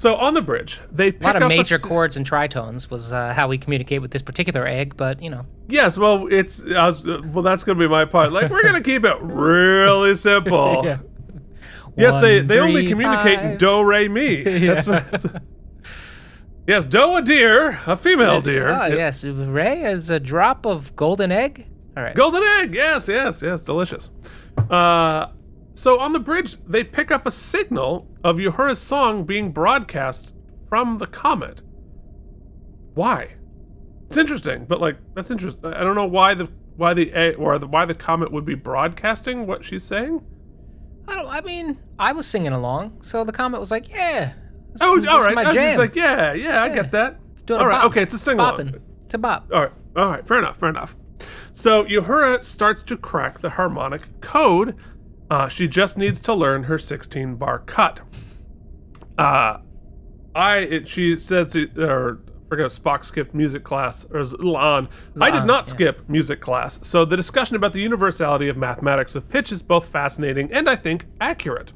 So, on the bridge, they pick A lot of major s- chords and tritones was uh, how we communicate with this particular egg, but you know. Yes, well, it's was, uh, well. That's going to be my part. Like, we're going to keep it really simple. Yeah. Yes, they One, they only three, communicate in do re mi. That's what, that's- yes, do a deer, a female deer. Oh yes, Ray is a drop of golden egg. All right. Golden egg. Yes, yes, yes. Delicious. Uh, so on the bridge, they pick up a signal of Uhura's song being broadcast from the comet. Why? It's interesting, but like that's interesting. I don't know why the why the egg or the, why the comet would be broadcasting what she's saying. I don't. I mean, I was singing along, so the comet was like, "Yeah." This, Oh, all right. My I jam. just like, yeah, yeah, I get that. Doing all right, bop. okay, it's a sing along. It's a bop. All right, all right, fair enough, fair enough. So Uhura starts to crack the harmonic code. Uh, she just needs to learn her 16 bar cut. Uh, I it, she says it, or forget Spock skipped music class or. I did not yeah. skip music class, so the discussion about the universality of mathematics of pitch is both fascinating and I think accurate.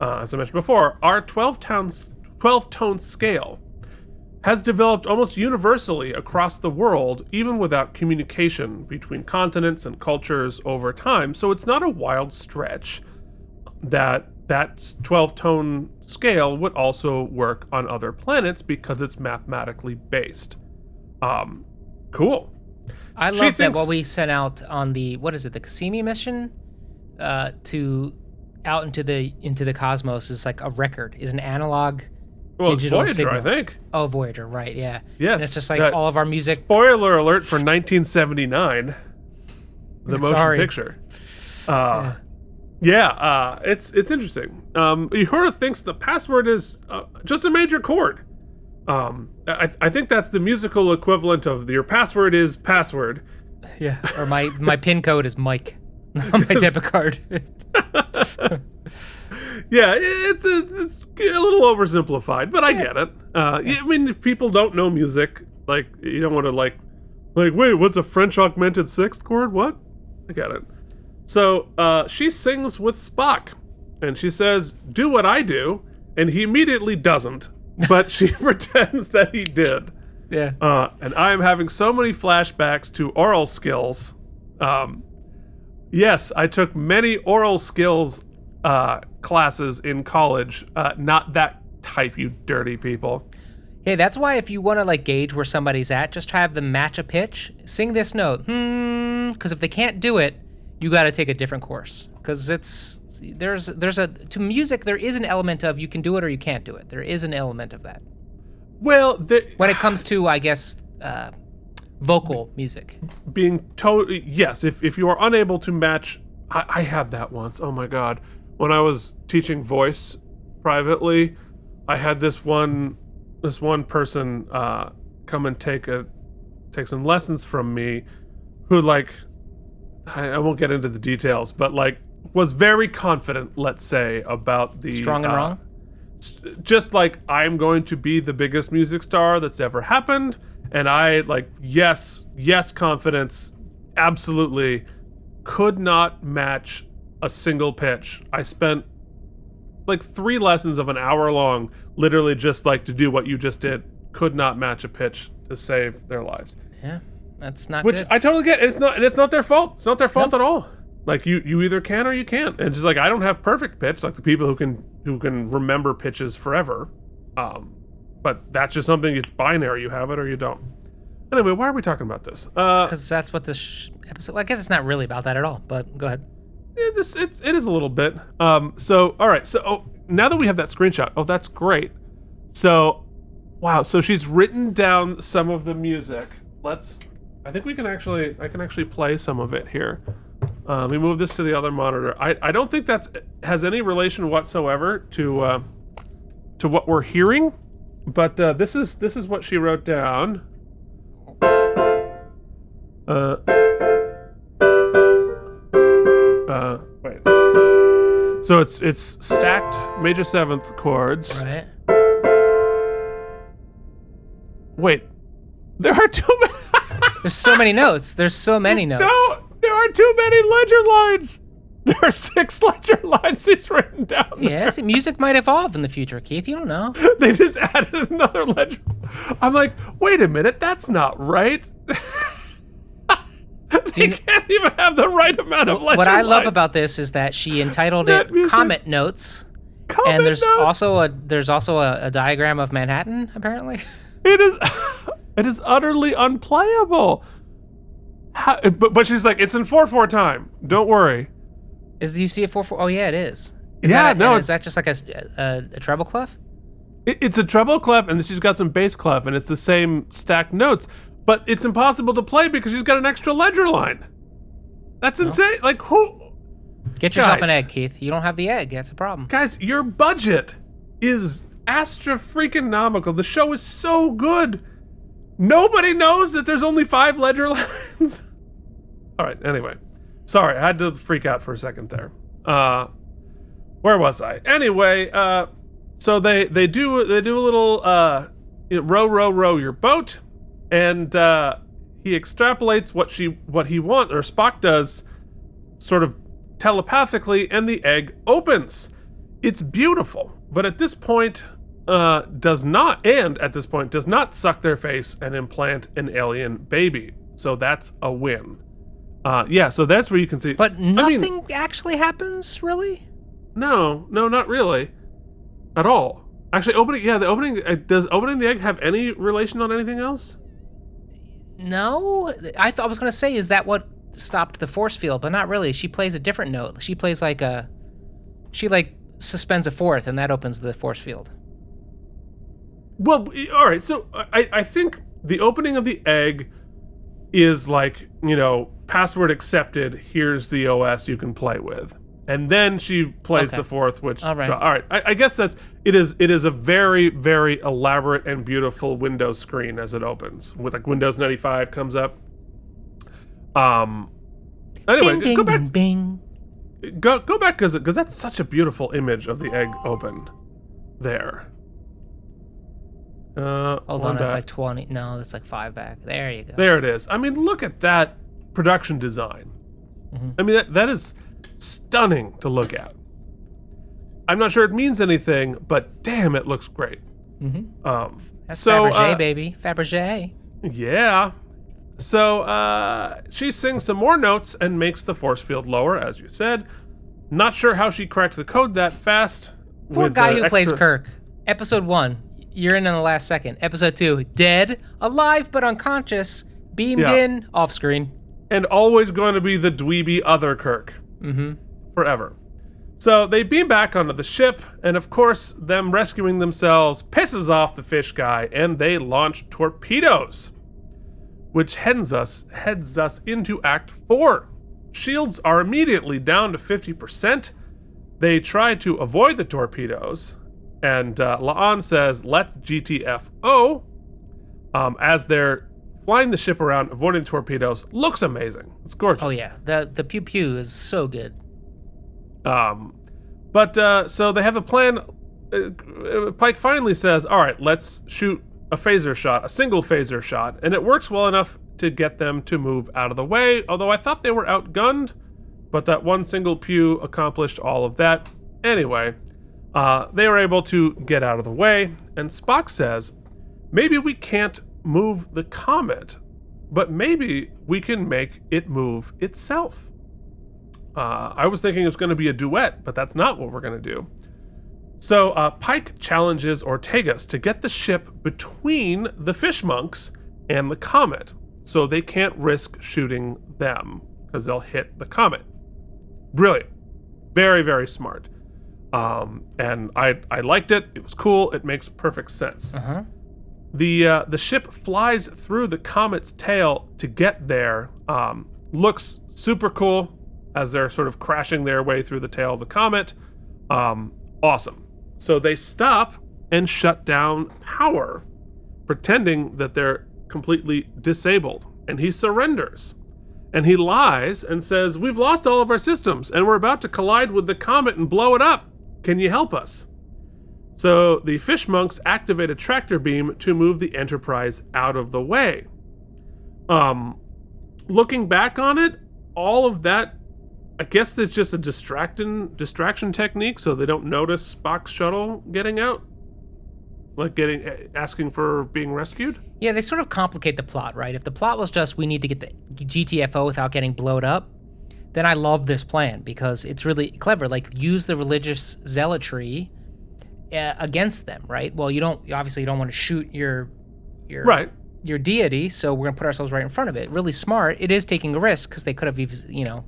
Uh, as I mentioned before, our 12 tones 12 tone scale has developed almost universally across the world, even without communication between continents and cultures over time. So it's not a wild stretch that that 12 tone scale would also work on other planets because it's mathematically based. Um, cool. I She love that thinks- what we sent out on the what is it, the Cassini mission, uh, to out into the into the cosmos is like a record, is an analog. Well, Digital Voyager, signal. I think. Oh, Voyager, right? Yeah. Yes. And it's just like all of our music. Spoiler alert for 1979, the motion Sorry. picture. Uh, yeah, uh, it's it's interesting. Um, Uhura thinks the password is uh, just a major chord. Um, I, I think that's the musical equivalent of your password is password. Yeah. Or my my pin code is Mike on my debit card. Yeah, it's, it's, it's a little oversimplified, but I get it. Uh, yeah, I mean, if people don't know music, like you don't want to like, like, wait, what's a French augmented sixth chord? What? I get it. So uh, she sings with Spock, and she says, "Do what I do," and he immediately doesn't, but she pretends that he did. yeah. Uh, and I am having so many flashbacks to aural skills. Um, yes, I took many aural skills uh, classes in college. Uh, not that type, you dirty people. Hey, that's why if you want to like gauge where somebody's at, just have them match a pitch, sing this note, hmm. Because if they can't do it, you got to take a different course. Because it's there's there's a to music there is an element of you can do it or you can't do it. There is an element of that Well, the, when it comes to I guess uh, vocal music. being totally yes. If if you are unable to match, I, I had that once. Oh my god, when I was teaching voice privately, I had this one this one person uh, come and take a take some lessons from me, who like I, I won't get into the details, but like was very confident. Let's say about the Strong and uh, wrong. just like I'm going to be the biggest music star that's ever happened. And I like, yes, yes, confidence, absolutely could not match a single pitch. I spent like three lessons of an hour long, literally just like to do what you just did. Could not match a pitch to save their lives. Yeah, that's not Which good. I totally get. And it's not and it's not their fault. It's not their fault at all. Like you you either can or you can't. And just like I don't have perfect pitch, like the people who can who can remember pitches forever. Um but that's just something it's binary. You have it or you don't. Anyway, why are we talking about this? Uh Because that's what this sh- episode. I guess it's not really about that at all. But go ahead. it's, it's it is a little bit. Um so all right, so oh, now that we have that screenshot, oh that's great. So wow, so she's written down some of the music. Let's I think we can actually I can actually play some of it here. Uh, let me move this to the other monitor. I, I don't think that's has any relation whatsoever to uh, to what we're hearing, but uh, this is this is what she wrote down. Uh, uh, wait. So it's it's stacked major seventh chords. Right. Wait, There are too many. There's so many notes. There's so many notes. no, there are too many ledger lines. There are six ledger lines he's written down. there. Yes, music might evolve in the future, Keith. You don't know. They just added another ledger. I'm like, wait a minute, that's not right. they you can't even have the right amount of ledger lines. what I love about this is that she entitled That it music. "Comet Notes," Comment and there's notes. also a there's also a, a diagram of Manhattan. Apparently, It is it is utterly unplayable. How, but, but she's like, it's in 4 4 time. Don't worry. Is do you see a four four? Oh yeah, it is. Is Yeah, that, no, Is that just like a a, a treble clef? It, it's a treble clef, and she's got some bass clef, and it's the same stacked notes. But it's impossible to play because she's got an extra ledger line. That's insane. Like, who. Get yourself an egg, Keith. You don't have the egg. That's a problem. Guys, your budget is astra freaking nomical. The show is so good. Nobody knows that there's only five ledger lines. All right, anyway. Sorry, I had to freak out for a second there. Uh where was I? Anyway, uh so they they do they do a little uh row row row your boat and uh he extrapolates what she what he wants or Spock does sort of telepathically and the egg opens. It's beautiful, but at this point uh does not and at this point does not suck their face and implant an alien baby. So that's a win. Uh yeah, so that's where you can see But I mean, nothing actually happens, really. no, no, not really, at all. Actually, opening yeah, the opening uh, does opening the egg have any relation on anything else? No, I thought I was gonna say, is that what stopped the force field? But not really. She plays a different note. She plays like a, she like suspends a fourth, and that opens the force field. Well, all right. So I I think the opening of the egg is like you know password accepted. Here's the OS you can play with, and then she plays Okay. the fourth, which All right. all right. I, I guess that's it is it is a very very elaborate and beautiful Windows screen as it opens with like Windows 95 comes up. Um. Anyway, bing, bing, go back. bing, bing. Go go back because because that's such a beautiful image of the egg open, there. Uh, Hold on, that's back. like twenty. No, that's like five back. There you go. There it is. I mean, look at that production design. Mm-hmm. I mean, that, that is stunning to look at. I'm not sure it means anything, but damn, it looks great. Mm-hmm. Um, That's so, Fabergé, uh, baby. Fabergé. Yeah. So uh, she sings some more notes and makes the force field lower, as you said. Not sure how she cracked the code that fast. Poor guy who plays Kirk. Episode one, you're in in the last second. Episode two, dead, alive but unconscious, beamed Yeah. in, off screen. and always going to be the dweeby other Kirk. Mm-hmm. Forever. So they beam back onto the ship, and of course, them rescuing themselves pisses off the fish guy, and they launch torpedoes, which heads us heads us into Act Four. Shields are immediately down to fifty percent. They try to avoid the torpedoes, and uh, La'an says, "Let's GTFO." Um, as they're flying the ship around, avoiding torpedoes, looks amazing. It's gorgeous. Oh yeah, the the pew pew is so good. Um, but uh, so they have a plan. Uh, Pike finally says, "All right, let's shoot a phaser shot, a single phaser shot," and it works well enough to get them to move out of the way. Although I thought they were outgunned, but that one single pew accomplished all of that. Anyway, uh, they were able to get out of the way, and Spock says, "Maybe we can't move the comet, but maybe we can make it move itself." Uh, I was thinking it was going to be a duet, but that's not what we're going to do. So uh, Pike challenges Ortegas to get the ship between the fish monks and the comet, so they can't risk shooting them because they'll hit the comet. Brilliant, very very smart, um, and I I liked it. It was cool. It makes perfect sense. Uh huh. The uh, the ship flies through the comet's tail to get there. Um, looks super cool as they're sort of crashing their way through the tail of the comet. Um, awesome. So they stop and shut down power, pretending that they're completely disabled. And he surrenders. And he lies and says, We've lost all of our systems and we're about to collide with the comet and blow it up. Can you help us? So the fish monks activate a tractor beam to move the Enterprise out of the way. Um, looking back on it, all of that, I guess it's just a distraction distraction technique, so they don't notice Spock's shuttle getting out, like getting asking for being rescued. Yeah, they sort of complicate the plot, right? If the plot was just we need to get the GTFO without getting blown up, then I love this plan because it's really clever. Like use the religious zealotry uh, against them, right? Well, you don't obviously you don't want to shoot your your Right. your deity, so we're gonna put ourselves right in front of it. Really smart. It is taking a risk because they could have, you know,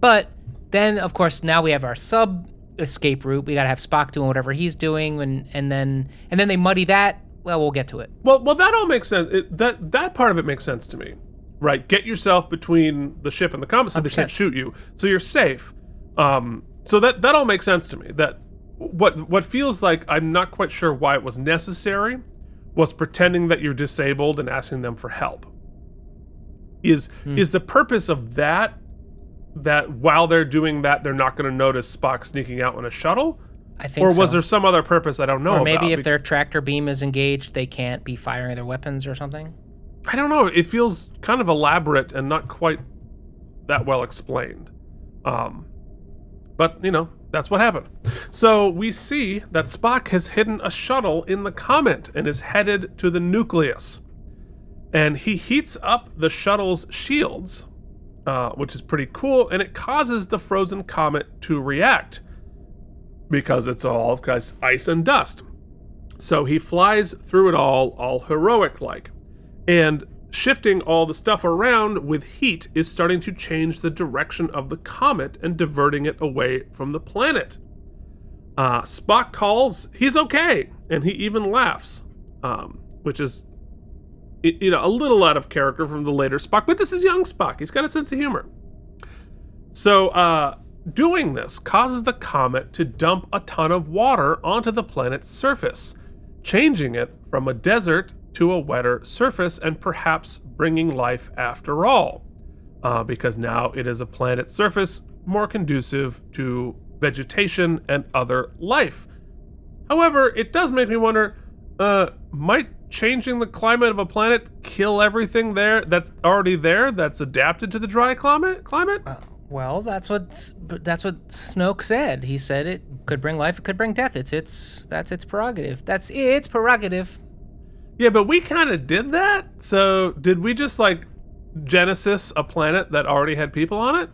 but then of course now we have our sub escape route. We gotta have Spock doing whatever he's doing, and and then and then they muddy that. Well, we'll get to it. Well, well, that all makes sense. It, that that part of it makes sense to me, right? Get yourself between the ship and the comet so they can't shoot you, so you're safe. Um, so that that all makes sense to me. That what what feels like I'm not quite sure why it was necessary was pretending that you're disabled and asking them for help. Is is the purpose of that that while they're doing that they're not going to notice Spock sneaking out on a shuttle? I think. Or was so. there some other purpose I don't know Or maybe about? if their tractor beam is engaged, they can't be firing their weapons or something. I don't know. It feels kind of elaborate and not quite that well explained. Um, but, you know, that's what happened. So we see that Spock has hidden a shuttle in the comet and is headed to the nucleus. And he heats up the shuttle's shields, uh, which is pretty cool, and it causes the frozen comet to react because it's all of course, ice and dust. So he flies through it all, all heroic like. And shifting all the stuff around with heat is starting to change the direction of the comet and diverting it away from the planet. Uh, Spock calls, he's okay, and he even laughs, um, which is, you know, a little out of character from the later Spock, but this is young Spock. He's got a sense of humor. So, uh, doing this causes the comet to dump a ton of water onto the planet's surface, changing it from a desert to a wetter surface and perhaps bringing life after all. Uh, because now it is a planet surface more conducive to vegetation and other life. However, it does make me wonder uh, might changing the climate of a planet kill everything there that's already there that's adapted to the dry climate? Climate? Well, that's what that's what Snoke said. He said it could bring life, it could bring death. It's its that's its prerogative. That's its prerogative. Yeah, but we kind of did that. So did we just like Genesis a planet that already had people on it?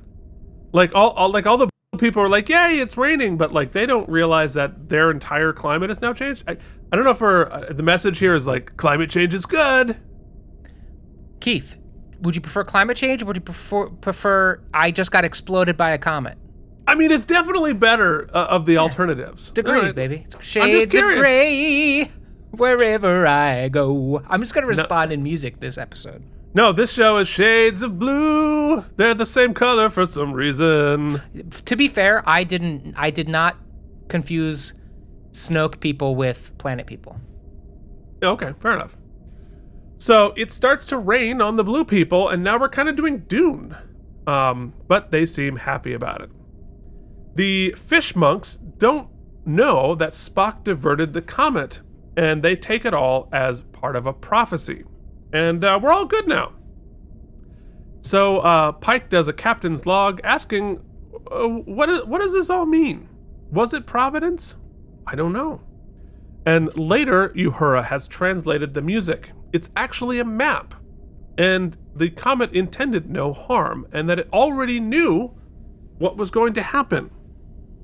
Like all, all like all the people are like, "Yay, it's raining," but like they don't realize that their entire climate has now changed. I, I don't know if our, uh, the message here is like climate change is good. Keith, would you prefer climate change or would you prefer prefer I just got exploded by a comet? I mean, it's definitely better uh, of the alternatives. Degrees, Alright. baby. It's shades of gray wherever I go. I'm just gonna respond in music this episode. No, this show is shades of blue. They're the same color for some reason. To be fair, I didn't. I did not confuse Snoke people with planet people. Okay, fair enough. So it starts to rain on the blue people, and now we're kind of doing Dune. Um, but they seem happy about it. The fish monks don't know that Spock diverted the comet, and they take it all as part of a prophecy. And uh, we're all good now. So uh, Pike does a captain's log asking, uh, what, is, what does this all mean? Was it Providence? I don't know. And later, Uhura has translated the music. It's actually a map. And the comet intended no harm, and that it already knew what was going to happen.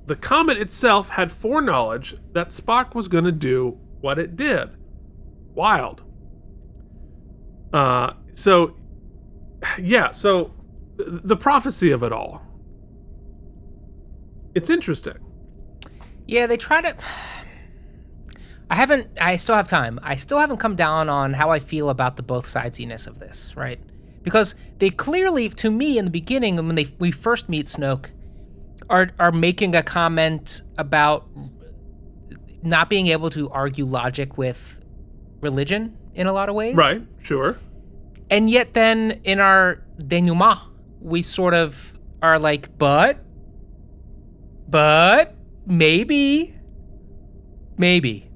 The comet itself had foreknowledge that Spock was going to do what it did. Wild. Uh, so, yeah, so th- the prophecy of it all. It's interesting. Yeah, they try to. I haven't. I still have time. I still haven't come down on how I feel about the both sidesiness of this, right? Because they clearly, to me, in the beginning, when they we first meet Snoke, are are making a comment about not being able to argue logic with religion in a lot of ways, Right, sure. And yet, then in our denouement, we sort of are like, but, but maybe, maybe.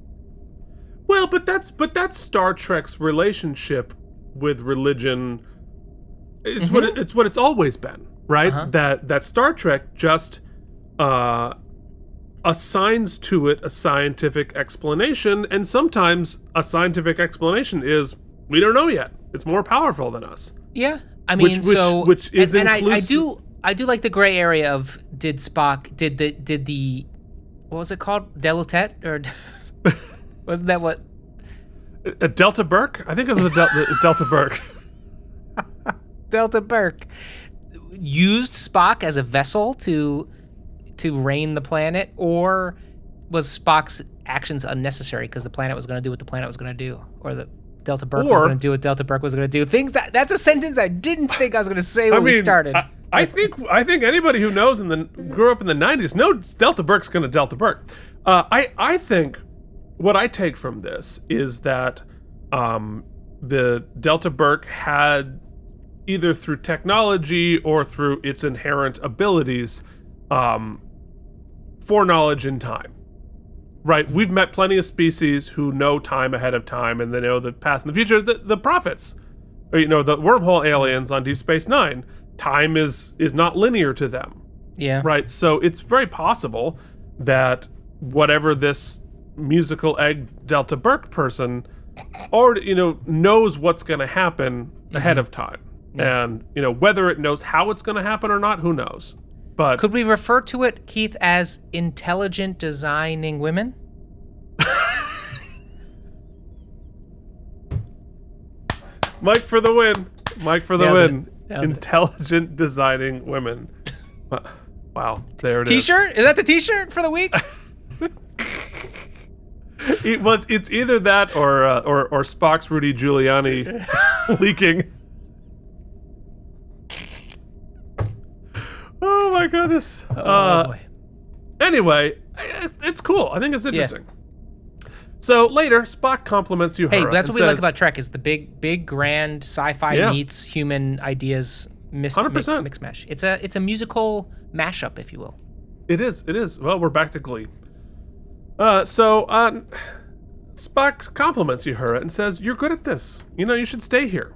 Well, but that's but that's Star Trek's relationship with religion. It's what it, it's what it's always been, right? Uh-huh. That that Star Trek just uh, assigns to it a scientific explanation, and sometimes a scientific explanation is we don't know yet. It's more powerful than us. Yeah, I mean, Which- so which is and, and I, I do I do like the gray area of did Spock did the did the what was it called Delutet or wasn't that what Uh, Delta Burke, I think it was a Del- Delta Burke. Delta Burke used Spock as a vessel to to reign the planet, or was Spock's actions unnecessary because the planet was going to do what the planet was going to do, or the Delta Burke was going to do what Delta Burke was going to do? Things that that's a sentence I didn't think I was going to say when I mean, we started. I, I think I think anybody who knows in the grew up in the '90s knows Delta Burke's going to Delta Burke. Uh, I I think what I take from this is that um, the Delta Burke had either through technology or through its inherent abilities um, foreknowledge in time. Right, we've met plenty of species who know time ahead of time, and they know the past and the future. The, the prophets, or, you know, the wormhole aliens on Deep Space Nine, time is is not linear to them, yeah, right? So it's very possible that whatever this musical egg Delta Burke person already, you know, knows what's going to happen ahead mm-hmm. of time, and you know whether it knows how it's going to happen or not, who knows? But Could we refer to it, Keith, as intelligent designing women? Mike for the win. Mike for the Nailed it. win. Nailed it. Intelligent designing women. Wow, there it is. T-shirt? Is that the T-shirt for the week? E- well, it's- it's either that or uh, or or Spock's Rudy Giuliani leaking. Oh my goodness. oh Uh, boy. anyway, it's cool. I think it's interesting. Yeah. So later, Spock compliments Uhura. Hey, that's what we like about Trek is the big, big, grand sci-fi Yeah. meets human ideas mis- 100%. mix mash. It's a it's a musical mashup, if you will. It is. It is. Well, we're back to Glee. Uh, so uh, Spock compliments Uhura and says, "You're good at this. You know, you should stay here."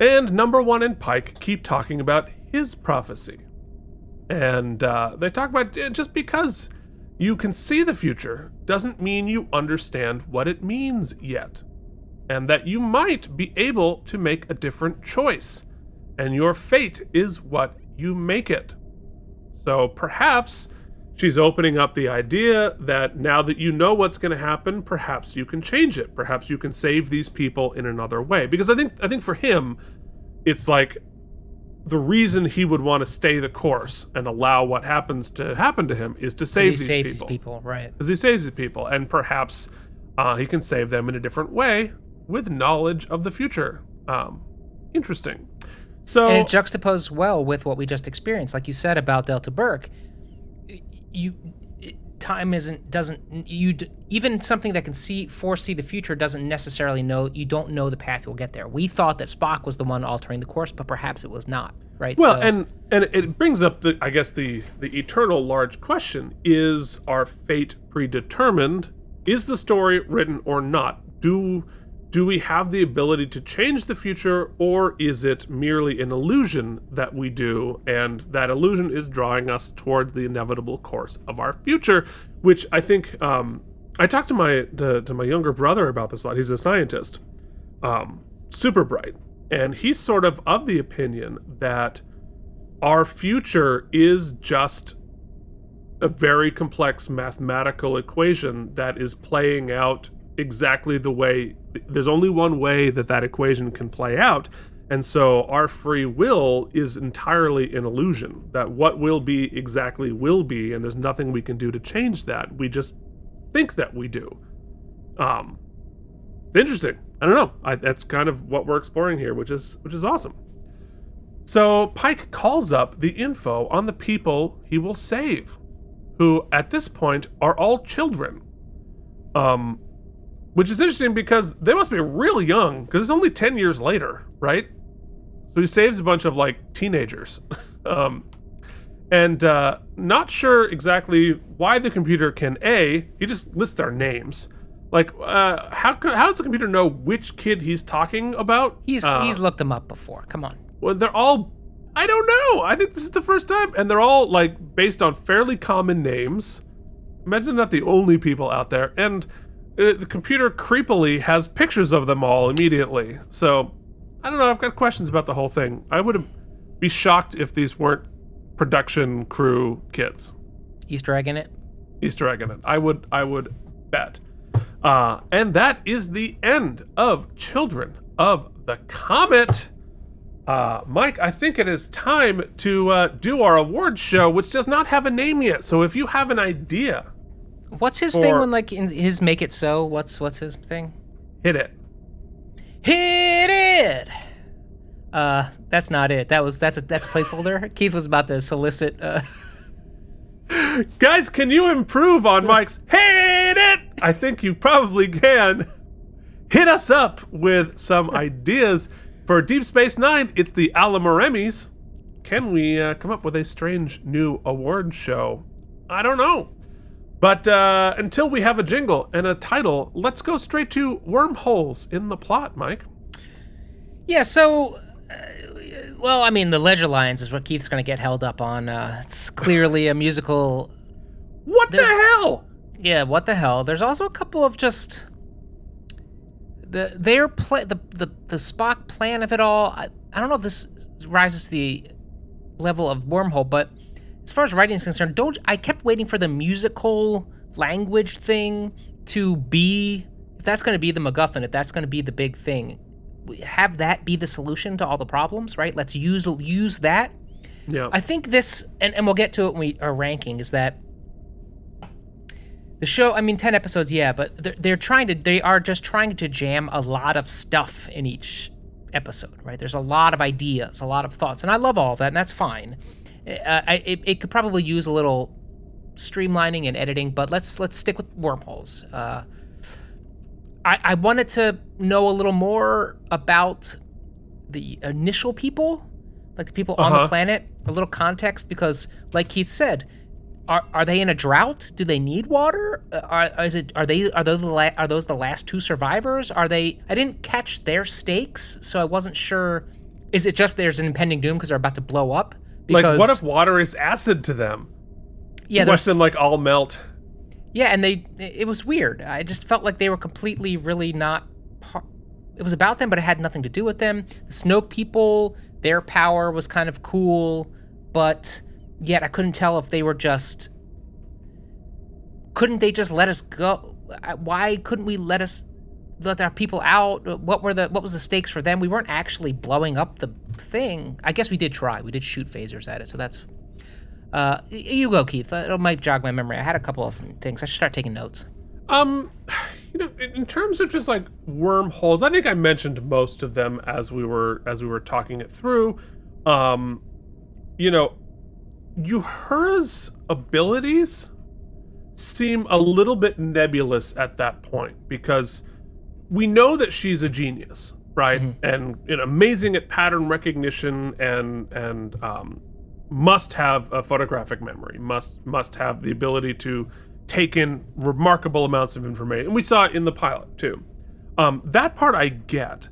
And number one and Pike keep talking about his prophecy, and uh, they talk about uh, just because you can see the future doesn't mean you understand what it means yet, and that you might be able to make a different choice, and your fate is what you make it. So perhaps she's opening up the idea that now that you know what's going to happen, perhaps you can change it. Perhaps you can save these people in another way. Because I think I think for him, it's like the reason he would want to stay the course and allow what happens to happen to him is to save he these saves people. people, right? Because he saves these people, and perhaps uh, he can save them in a different way with knowledge of the future. Um, interesting. So And it juxtaposed well with what we just experienced, like you said about Delta Burke. You, time isn't doesn't you even something that can see foresee the future doesn't necessarily know you don't know the path you'll get there. We thought that Spock was the one altering the course, but perhaps it was not. Right? Well, So- and and it brings up the I guess the the eternal large question: Is our fate predetermined? Is the story written or not? Do do we have the ability to change the future, or is it merely an illusion that we do, and that illusion is drawing us towards the inevitable course of our future? Which I think um, I talked to my to, to my younger brother about this a lot. He's a scientist, um, super bright, and he's sort of of the opinion that our future is just a very complex mathematical equation that is playing out exactly the way there's only one way that that equation can play out and so our free will is entirely an illusion that what will be exactly will be and there's nothing we can do to change that. We just think that we do. Um interesting. I don't know. I, that's kind of what we're exploring here which is which is awesome. So Pike calls up the info on the people he will save, who at this point are all children. Um, which is interesting because they must be really young because it's only 10 years later, right? So he saves a bunch of like teenagers. um, and uh, not sure exactly why the computer can a. He just lists their names. Like, uh, how how does the computer know which kid he's talking about? He's Uh, he's looked them up before. Come on. well, they're all. I don't know. I think this is the first time, and they're all like based on fairly common names. Imagine not the only people out there, and uh, the computer creepily has pictures of them all immediately. So, I don't know. I've got questions about the whole thing. I would be shocked if these weren't production crew kids. Easter egg in it. Easter egg in it. I would I would bet. Uh, and that is the end of Children of the Comet. Uh, Mike, I think it is time to uh, do our awards show, which does not have a name yet. So if you have an idea, What's his thing when like in his make it so? What's what's his thing? hit it. Hit it. Uh, that's not it. That was that's a that's a placeholder. Keith was about to solicit. Uh, Guys, can you improve on Mike's hit it? I think you probably can. Hit us up with some ideas for Deep Space Nine. It's the Alamoremmys. Can we uh, come up with a strange new award show? I don't know. But uh, until we have a jingle and a title, let's go straight to wormholes in the plot, Mike. yeah. So, uh, well, I mean, the Ledger Lines is what Keith's going to get held up on. Uh, it's clearly a musical. What the hell? Yeah. What the hell? There's also a couple of just the their play the the the Spock plan of it all. I, I don't know if this rises to the level of wormhole, but as far as writing is concerned, don't I kept waiting for the musical language thing to be if that's going to be the MacGuffin, if that's going to be the big thing, have that be the solution to all the problems, right? Let's use use that. Yeah. I think this, and, and we'll get to it when we are ranking, is that the show. I mean, ten episodes, yeah, but they're, they're trying to. They are just trying to jam a lot of stuff in each episode, right? There's a lot of ideas, a lot of thoughts, and I love all that, and that's fine. Uh, I, it, it could probably use a little streamlining and editing, but let's let's stick with wormholes. Uh, I, I wanted to know a little more about the initial people, like the people on the Uh-huh. planet, a little context, because like Keith said, are are they in a drought? Do they need water? Uh, Are is it are they are those the la- are those the last two survivors? Are they? I didn't catch their stakes, so I wasn't sure. Is it just there's an impending doom because they're about to blow up? Like, what if water is acid to them? yeah, Watch them like all melt. yeah, and they it was weird. I just felt like they were completely really not. Par- it was about them, but it had nothing to do with them. The Snoke people, their power was kind of cool, but yet I couldn't tell if they were just. Couldn't they just let us go? Why couldn't we let us let our people out? What were the what was the stakes for them? We weren't actually blowing up the thing. I guess we did try. We did shoot phasers at it, so that's. Uh, you go, Keith. It might jog my memory. I had a couple of things. I should start taking notes. Um, you know, in in terms of just like wormholes, I think I mentioned most of them as we were as we were talking it through. Um, you know, Uhura's abilities seem a little bit nebulous at that point because we know that she's a genius, right? And you know, amazing at pattern recognition and and um, must have a photographic memory, must must have the ability to take in remarkable amounts of information. And we saw it in the pilot too. Um, that part I get,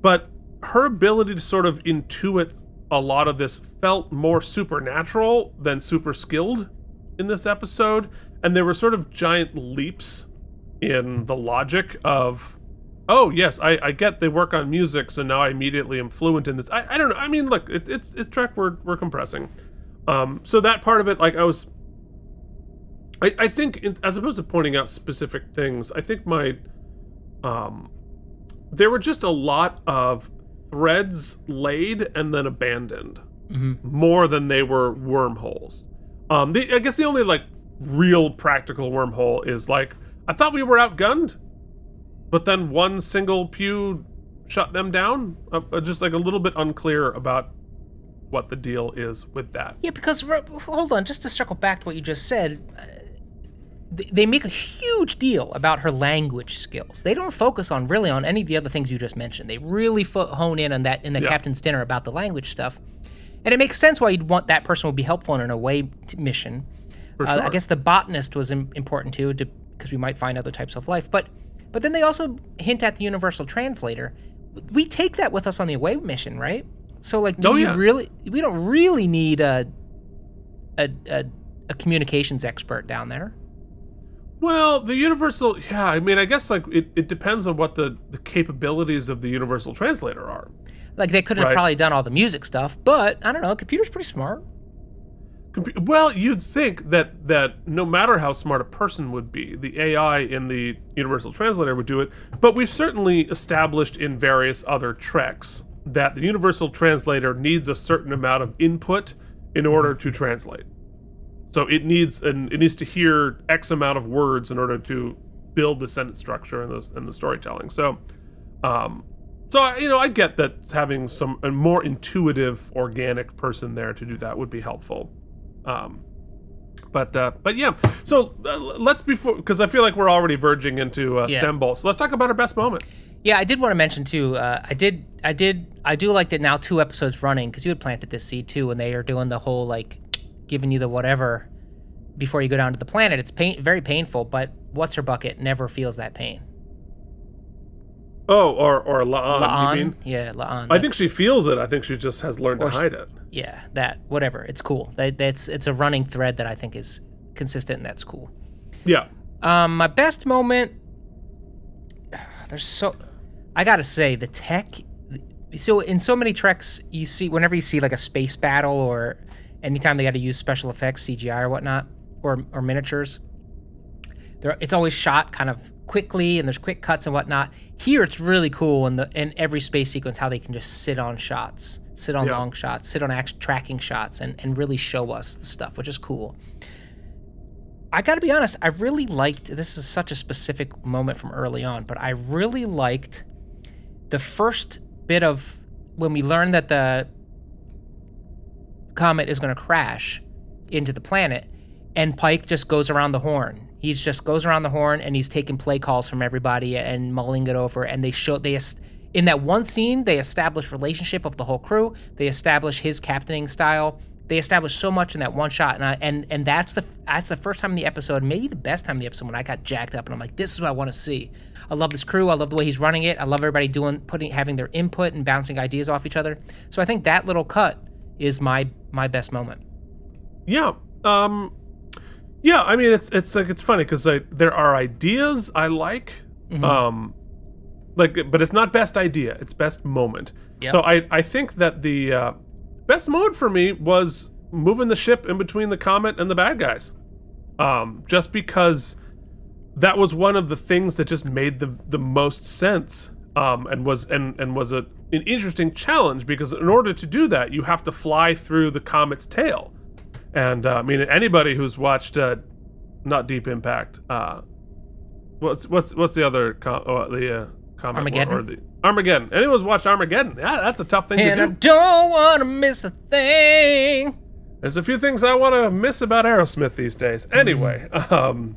but her ability to sort of intuit a lot of this felt more supernatural than super skilled in this episode, and there were sort of giant leaps in the logic of oh yes i, I get they work on music so now i immediately am fluent in this. I, I don't know i mean look it, it's it's trek we're, we're compressing. Um so that part of it like i was i, I think in, as opposed to pointing out specific things i think my um there were just a lot of threads laid and then abandoned more than they were wormholes. Um the, i guess the only like real practical wormhole is like i thought we were outgunned but then one single pew shut them down. Uh, uh, just like a little bit unclear about what the deal is with that. Yeah, because hold on, just to circle back to what you just said, uh, they, make a huge deal about her language skills. They don't focus on really on any of the other things you just mentioned. They really fo- hone in on that in the Yeah. captain's dinner about the language stuff. and it makes sense why you'd want that person would be helpful in an away t- mission. For Uh, I guess the botanist was Im- important too, because we might find other types of life. But but then they also hint at the universal translator. We take that with us on the away mission, right? So like, do Oh, we yes. really? We don't really need a a, a a communications expert down there. Well, the universal, yeah. I mean, I guess like it, it depends on what the the capabilities of the universal translator are. Like they could have Right. probably done all the music stuff, but I don't know. Computer's pretty smart. Well, you'd think that that no matter how smart a person would be, the AI in the universal translator would do it. But we've certainly established in various other treks that the universal translator needs a certain amount of input in order to translate. So it needs and it needs to hear X amount of words in order to build the sentence structure and the and the storytelling. So, um, so I, you know, I get that having some a more intuitive, organic person there to do that would be helpful. Um, but uh, but yeah, so uh, let's before because I feel like we're already verging into uh, Yeah. stem bolts. let's talk about our best moment. Yeah, I did want to mention too. Uh, I did, I did, I do like that now. Two episodes running because you had planted this seed too, and they are doing the whole like giving you the whatever before you go down to the planet. It's pain, very painful, but what's her bucket never feels that pain. Oh, or or La'an, La'an, yeah, La'an. I think she feels it. I think she just has learned to she- hide it. yeah, that whatever. It's cool. That, that's it's a running thread that I think is consistent, and that's cool. Yeah. Um, my best moment. There's so, I gotta say the tech. So in so many treks, you see whenever you see like a space battle or anytime they got to use special effects, CGI or whatnot, or or miniatures, there it's always shot kind of quickly and there's quick cuts and whatnot. Here it's really cool in the in every space sequence how they can just sit on shots, sit on Yeah. long shots, sit on act, tracking shots, and and really show us the stuff, which is cool. I got to be honest, I really liked this is such a specific moment from early on, but I really liked the first bit of when we learned that the comet is going to crash into the planet and Pike just goes around the horn. He just goes around the horn and he's taking play calls from everybody and mulling it over and they show they in that one scene they establish relationship of the whole crew. They establish his captaining style. They establish so much in that one shot, and I, and and that's the that's the first time in the episode, maybe the best time in the episode when I got jacked up, and I'm like, this is what I want to see. I love this crew. I love the way he's running it. I love everybody doing putting having their input and bouncing ideas off each other. So I think that little cut is my my best moment. Yeah. Um yeah, I mean it's it's like it's funny cuz there are ideas I like Mm-hmm. um like but it's not best idea, it's best moment. Yep. So I I think that the uh best moment for me was moving the ship in between the comet and the bad guys. Um just because that was one of the things that just made the the most sense um and was and and was a an interesting challenge because in order to do that you have to fly through the comet's tail and uh, I mean, anybody who's watched uh, not Deep Impact, uh, what's what's what's the other com- oh, the uh, comic Armageddon? or the Armageddon? Anyone's watched Armageddon? Yeah, that's a tough thing And I to do. don't want to miss a thing. There's a few things I want to miss about Aerosmith these days. Anyway, um,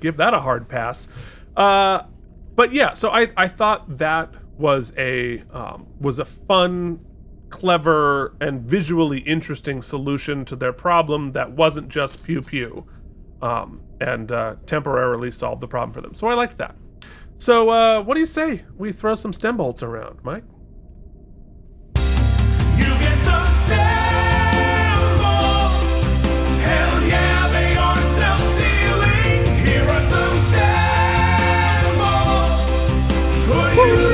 give that a hard pass. Uh, but yeah, so I I thought that was a um, was a fun, clever, and visually interesting solution to their problem that wasn't just pew pew, um, and uh, temporarily solved the problem for them. So I liked that. So uh, what do you say we throw some stem bolts around, Mike? You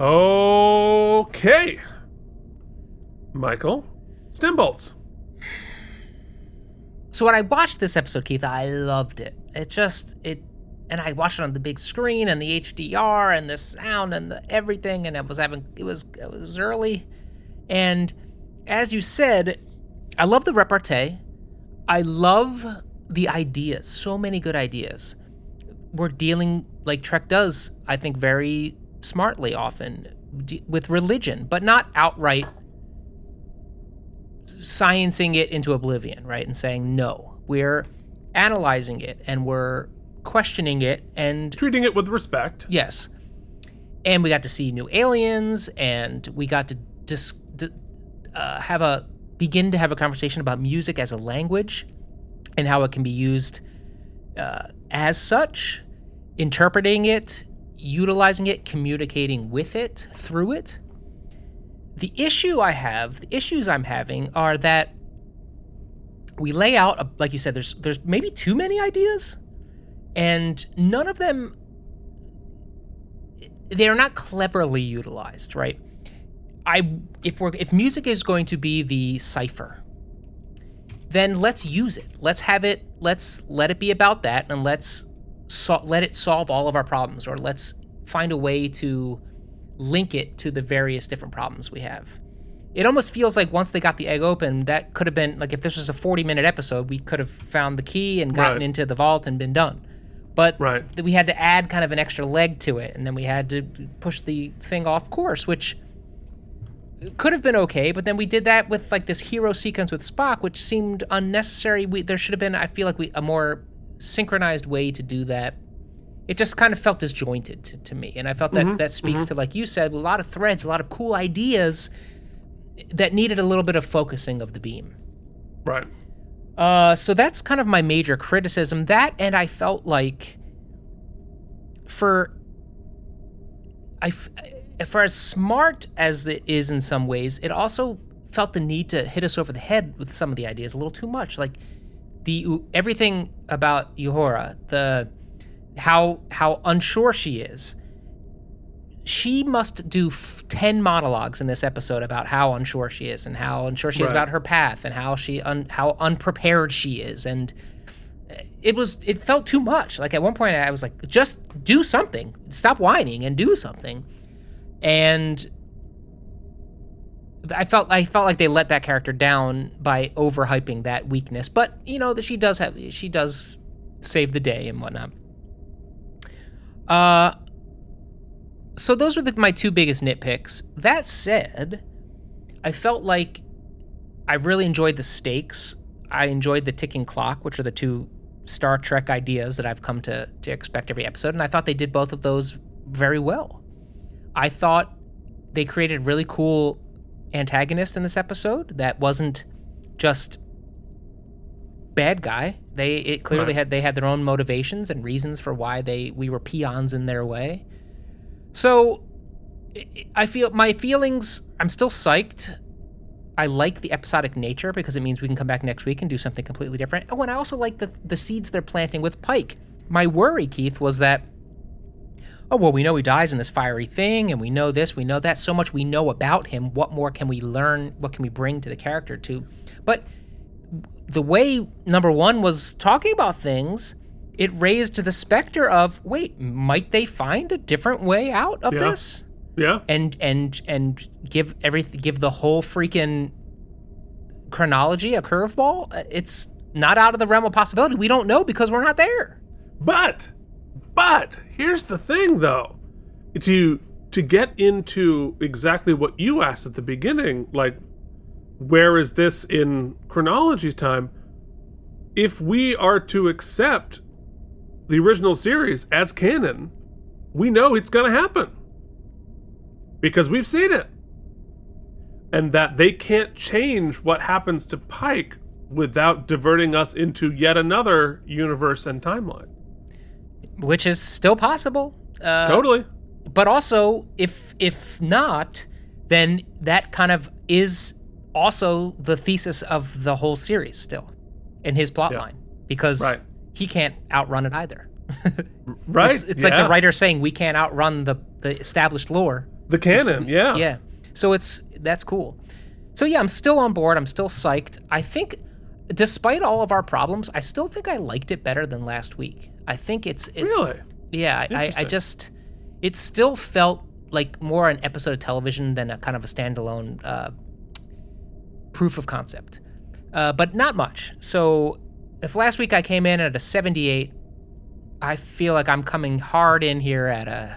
Okay. Michael, stem. So when I watched this episode, Keith, I loved it. It just it, and I watched it on the big screen and the HDR and the sound and the everything, and it was having it was it was early, and as you said, I love the repartee. I love the ideas. So many good ideas. We're dealing like Trek does, I think, very smartly often d- with religion, but not outright sciencing it into oblivion, right? And saying, no, we're analyzing it and we're questioning it. And Treating it with respect. yes. and we got to see new aliens, and we got to dis- d- uh, have a begin to have a conversation about music as a language and how it can be used uh, as such, interpreting it, utilizing it, communicating with it, through it. The issue I have, the issues I'm having are that we lay out, a, like you said, there's there's maybe too many ideas, and none of them they're not cleverly utilized, right? I if we're if music is going to be the cipher, then let's use it. Let's have it. Let's let it be about that, and let's so, let it solve all of our problems, or let's find a way to link it to the various different problems we have. It almost feels like once they got the egg open, that could have been like if this was a 40 minute episode, we could have found the key and gotten Right. into the vault and been done. But Right. we had to add kind of an extra leg to it, and then we had to push the thing off course, which could have been okay. But then we did that with like this hero sequence with Spock, which seemed unnecessary. We there should have been, I feel like, we a more synchronized way to do that. It just kind of felt disjointed to, to me, and I felt that that speaks to, like you said, a lot of threads, a lot of cool ideas that needed a little bit of focusing of the beam. Right. Uh, so that's kind of my major criticism. That, and I felt like for I, f- for as smart as it is in some ways, it also felt the need to hit us over the head with some of the ideas a little too much. Like the everything about Uhura, the how how unsure she is. She must do f- 10 monologues in this episode about how unsure she is and how unsure she is about her path and how she un- how unprepared she is and uh, it was it felt too much. Like at one point I was like just do something. Stop whining and do something. And I felt I felt like they let that character down by overhyping that weakness. But you know that she does have she does save the day and whatnot. Uh, so those were the, my two biggest nitpicks. That said, I felt like I really enjoyed the stakes. I enjoyed the ticking clock, which are the two Star Trek ideas that I've come to to expect every episode, and I thought they did both of those very well. I thought they created really cool antagonist in this episode that wasn't just bad guy. They it clearly Right. had they had their own motivations and reasons for why they we were peons in their way. So I- I feel my feelings. I'm still psyched. I like the episodic nature because it means we can come back next week and do something completely different. Oh, and I also like the the seeds they're planting with Pike. My worry, Keith, was that oh well, we know he dies in this fiery thing, and we know this, we know that. So much we know about him. What more can we learn? What can we bring to the character? To, but the way number one was talking about things, it raised the specter of wait, might they find a different way out of Yeah. this? Yeah. and and and give every give the whole freaking chronology a curveball. It's not out of the realm of possibility. We don't know because we're not there. But, but here's the thing, though, to to get into exactly what you asked at the beginning, like, where is this in chronology time? If we are to accept the original series as canon, we know it's going to happen because we've seen it, and that they can't change what happens to Pike without diverting us into yet another universe and timeline. Which is still possible. Uh, Totally. But also, if if not, then that kind of is also the thesis of the whole series still, in his plot Yeah. line, because Right. he can't outrun it either. Right. It's, it's like the writer saying we can't outrun the the established lore. The canon, yeah. Yeah. So it's that's cool. So yeah, I'm still on board. I'm still psyched. I think despite all of our problems, I still think I liked it better than last week. I think it's it's Really? yeah, I, I, just it still felt like more an episode of television than a kind of a standalone uh, proof of concept. Uh, but not much. So if last week I came in at a 78, I feel like I'm coming hard in here at a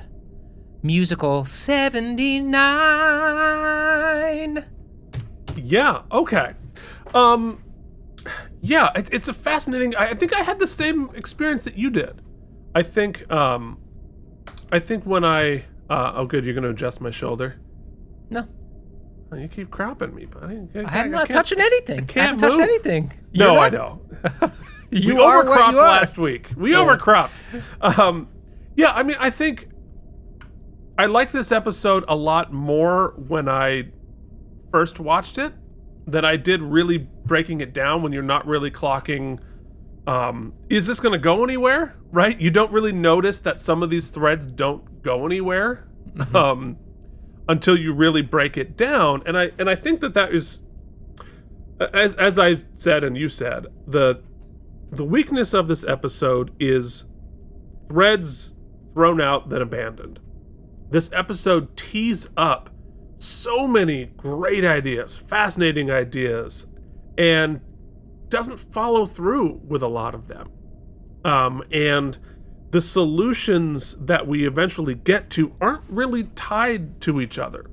musical 79. Yeah. Okay. Um. Yeah, it, it's a fascinating. I, I think I had the same experience that you did. I think. Um. I think when I Uh, oh, good. You're going to adjust my shoulder. No, Oh, you keep crapping me, buddy. I am not touching anything. I, can't haven't touched anything. No, You're I not- know. You we are overcropped you are. last week. We overcropped. Um, yeah, I mean, I think I liked this episode a lot more when I first watched it than I did really breaking it down when you're not really clocking. Um, is this going to go anywhere? Right? You don't really notice that some of these threads don't go anywhere um, until you really break it down. And I and I think that that is as as I said and you said the the weakness of this episode is threads thrown out then abandoned. This episode tees up so many great ideas, fascinating ideas, and doesn't follow through with a lot of them. Um, and the solutions that we eventually get to aren't really tied to each other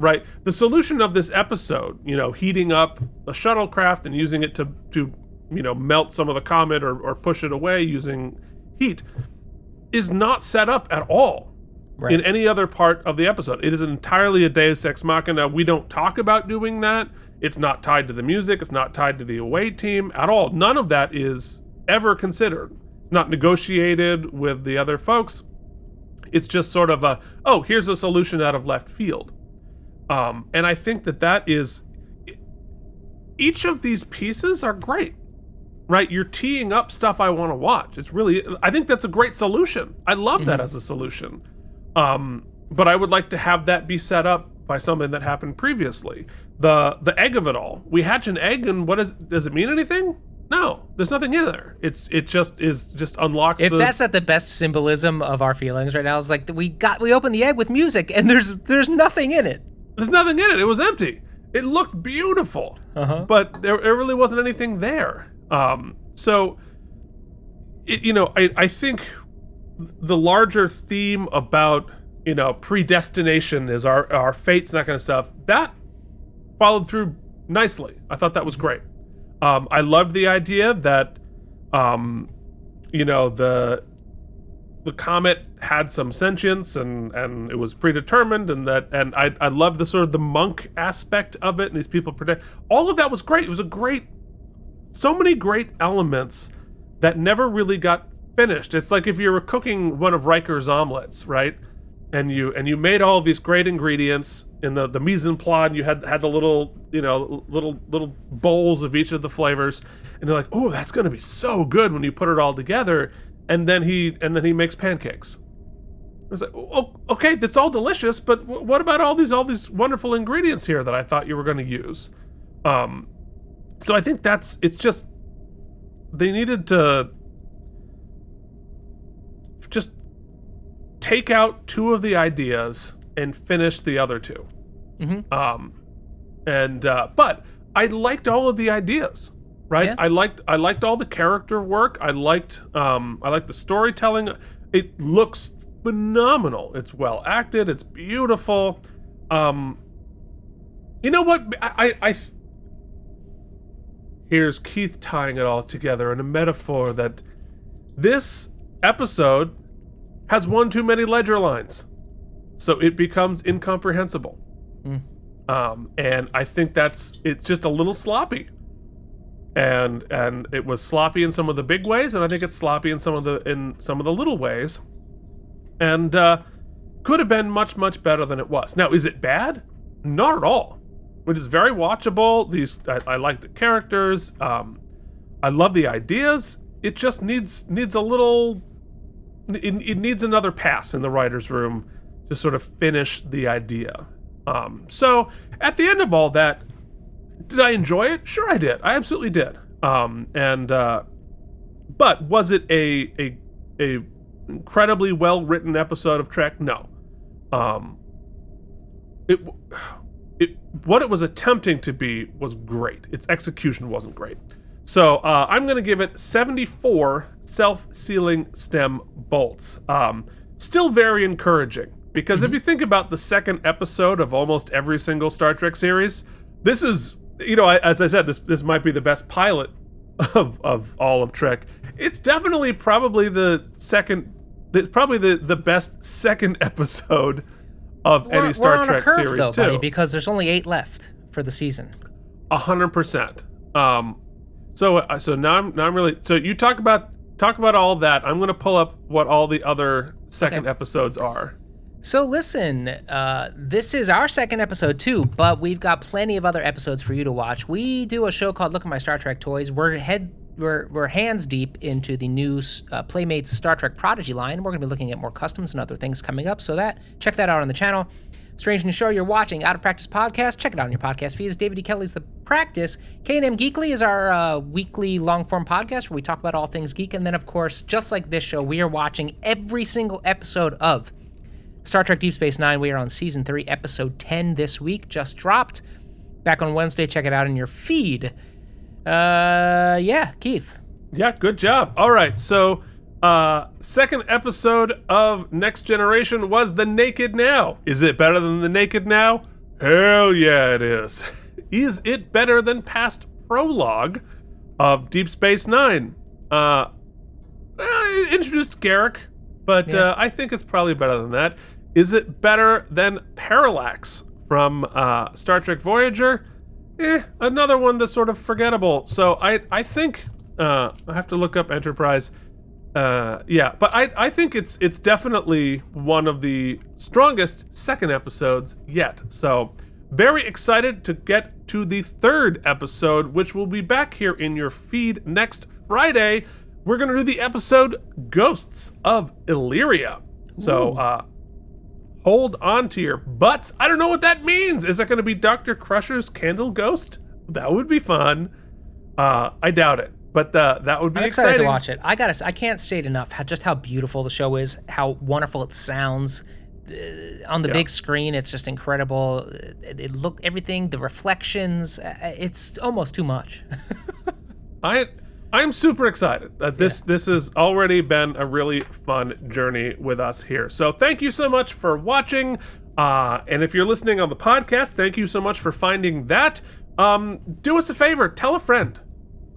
right? The solution of this episode, you know, heating up a shuttlecraft and using it to to you know melt some of the comet or, or push it away using heat, is not set up at all Right. in any other part of the episode. It is entirely a Deus Ex Machina. We don't talk about doing that. It's not tied to the music. It's not tied to the away team at all. None of that is ever considered. It's not negotiated with the other folks. It's just sort of a oh, here's a solution out of left field. Um, and I think that that is each of these pieces are great, right? You're teeing up stuff I want to watch. It's really, I think that's a great solution. I love that as a solution. Um, but I would like to have that be set up by something that happened previously. The the egg of it all. We hatch an egg, and what is? Does it mean anything? No, there's nothing in there. It's it just is just unlocks. If the, that's not the best symbolism of our feelings right now, it's like we got we opened the egg with music and there's there's nothing in it. There's nothing in it. It was empty. It looked beautiful, Uh-huh. but there, there really wasn't anything there. Um, so, it, you know, I, I think the larger theme about you know predestination is our our fates and that kind of stuff that followed through nicely. I thought that was great. Um, I loved the idea that, um, you know, the the comet had some sentience and and it was predetermined and that and I I love the sort of the monk aspect of it and these people predict all of that was great. It was a great so many great elements that never really got finished. It's like if you were cooking one of Riker's omelets, right? And you and you made all these great ingredients in the the mise en place. You had had the little you know little little bowls of each of the flavors, and you're like, oh, that's gonna be so good when you put it all together. And then he and then he makes pancakes. It's like, oh, okay, that's all delicious, but w- what about all these all these wonderful ingredients here that I thought you were going to use? Um, so I think that's it's just they needed to just take out two of the ideas and finish the other 2 Um, and uh, but I liked all of the ideas, right? Yeah. I liked I liked all the character work. I liked um, I liked the storytelling. It looks phenomenal. It's well acted. It's beautiful. Um, you know what? I, I, I here's Keith tying it all together in a metaphor that this episode has one too many ledger lines, so it becomes incomprehensible. Um, and I think that's it's just a little sloppy. And and it was sloppy in some of the big ways, and I think it's sloppy in some of the in some of the little ways. And uh, could have been much much better than it was. Now, is it bad? Not at all. It is very watchable. These I, I like the characters. Um, I love the ideas. It just needs needs a little. It, it needs another pass in the writers' room to sort of finish the idea. Um, so at the end of all that, did I enjoy it? Sure, I did. I absolutely did. Um, and uh, but was it a a a incredibly well written episode of Trek? No. Um, it it what it was attempting to be was great. Its execution wasn't great. So uh, I'm going to give it 74 self-sealing stem bolts. Um, still very encouraging because if you think about the second episode of almost every single Star Trek series, this is you know I, as I said this this might be the best pilot of of all of Trek. It's definitely probably the second it's probably the the best second episode of We're, any Star Trek curve series though, too. buddy, because there's only eight left for the season. A hundred percent. Um, so uh, so now I'm now I'm really so you talk about talk about all that. I'm gonna pull up what all the other second Okay. episodes are. So listen, uh, this is our second episode too, but we've got plenty of other episodes for you to watch. We do a show called Look at My Star Trek Toys. We're head we're, we're hands deep into the new uh, Playmates Star Trek Prodigy line. We're going to be looking at more customs and other things coming up. So that check that out on the channel. Strange New Show you're watching, Out of Practice podcast. Check it out on your podcast feeds. David E. Kelley's The Practice. K&M Geekly is our uh, weekly long form podcast where we talk about all things geek. And then, of course, just like this show, we are watching every single episode of Star Trek Deep Space Nine. We are on season three, episode 10 this week, just dropped. Back on Wednesday. Check it out in your feed. Uh, yeah, Keith. Yeah, good job. All right, so uh second episode of Next Generation was The Naked Now. Is it better than The Naked Now? Hell yeah, it is. Is it better than past prologue of Deep Space Nine? Uh, uh introduced Garak, but Yeah. uh, I think it's probably better than that. Is it better than Parallax from uh, Star Trek Voyager? Eh, another one that's sort of forgettable. So I I think uh, I have to look up Enterprise. Uh, yeah, but I I think it's it's definitely one of the strongest second episodes yet. So very excited to get to the third episode, which will be back here in your feed next Friday. We're gonna do the episode Ghosts of Illyria. So uh, hold on to your butts. I don't know what that means. Is that going to be Dr. Crusher's candle ghost? That would be fun. Uh, I doubt it, but uh, that would be I'm excited exciting. to watch it. I gotta. I can't state enough how, just how beautiful the show is, how wonderful it sounds uh, on the Yeah. big screen. It's just incredible. It, it look everything, the reflections. uh, It's almost too much. I I'm super excited that this this has already been a really fun journey with us here. So thank you so much for watching. Uh, and if you're listening on the podcast, thank you so much for finding that. Um, do us a favor, tell a friend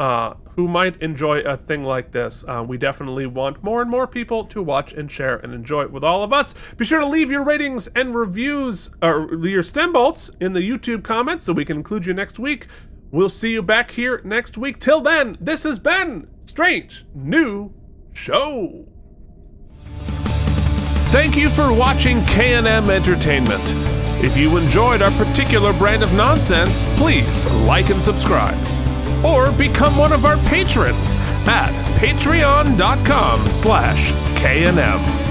uh, who might enjoy a thing like this. Uh, we definitely want more and more people to watch and share and enjoy it with all of us. Be sure to leave your ratings and reviews, or your stem bolts in the YouTube comments so we can include you next week. We'll see you back here next week. Till then, this has been Strange New Show. Thank you for watching K&M Entertainment. If you enjoyed our particular brand of nonsense, please like and subscribe. Or become one of our patrons at patreon.com slash K&M.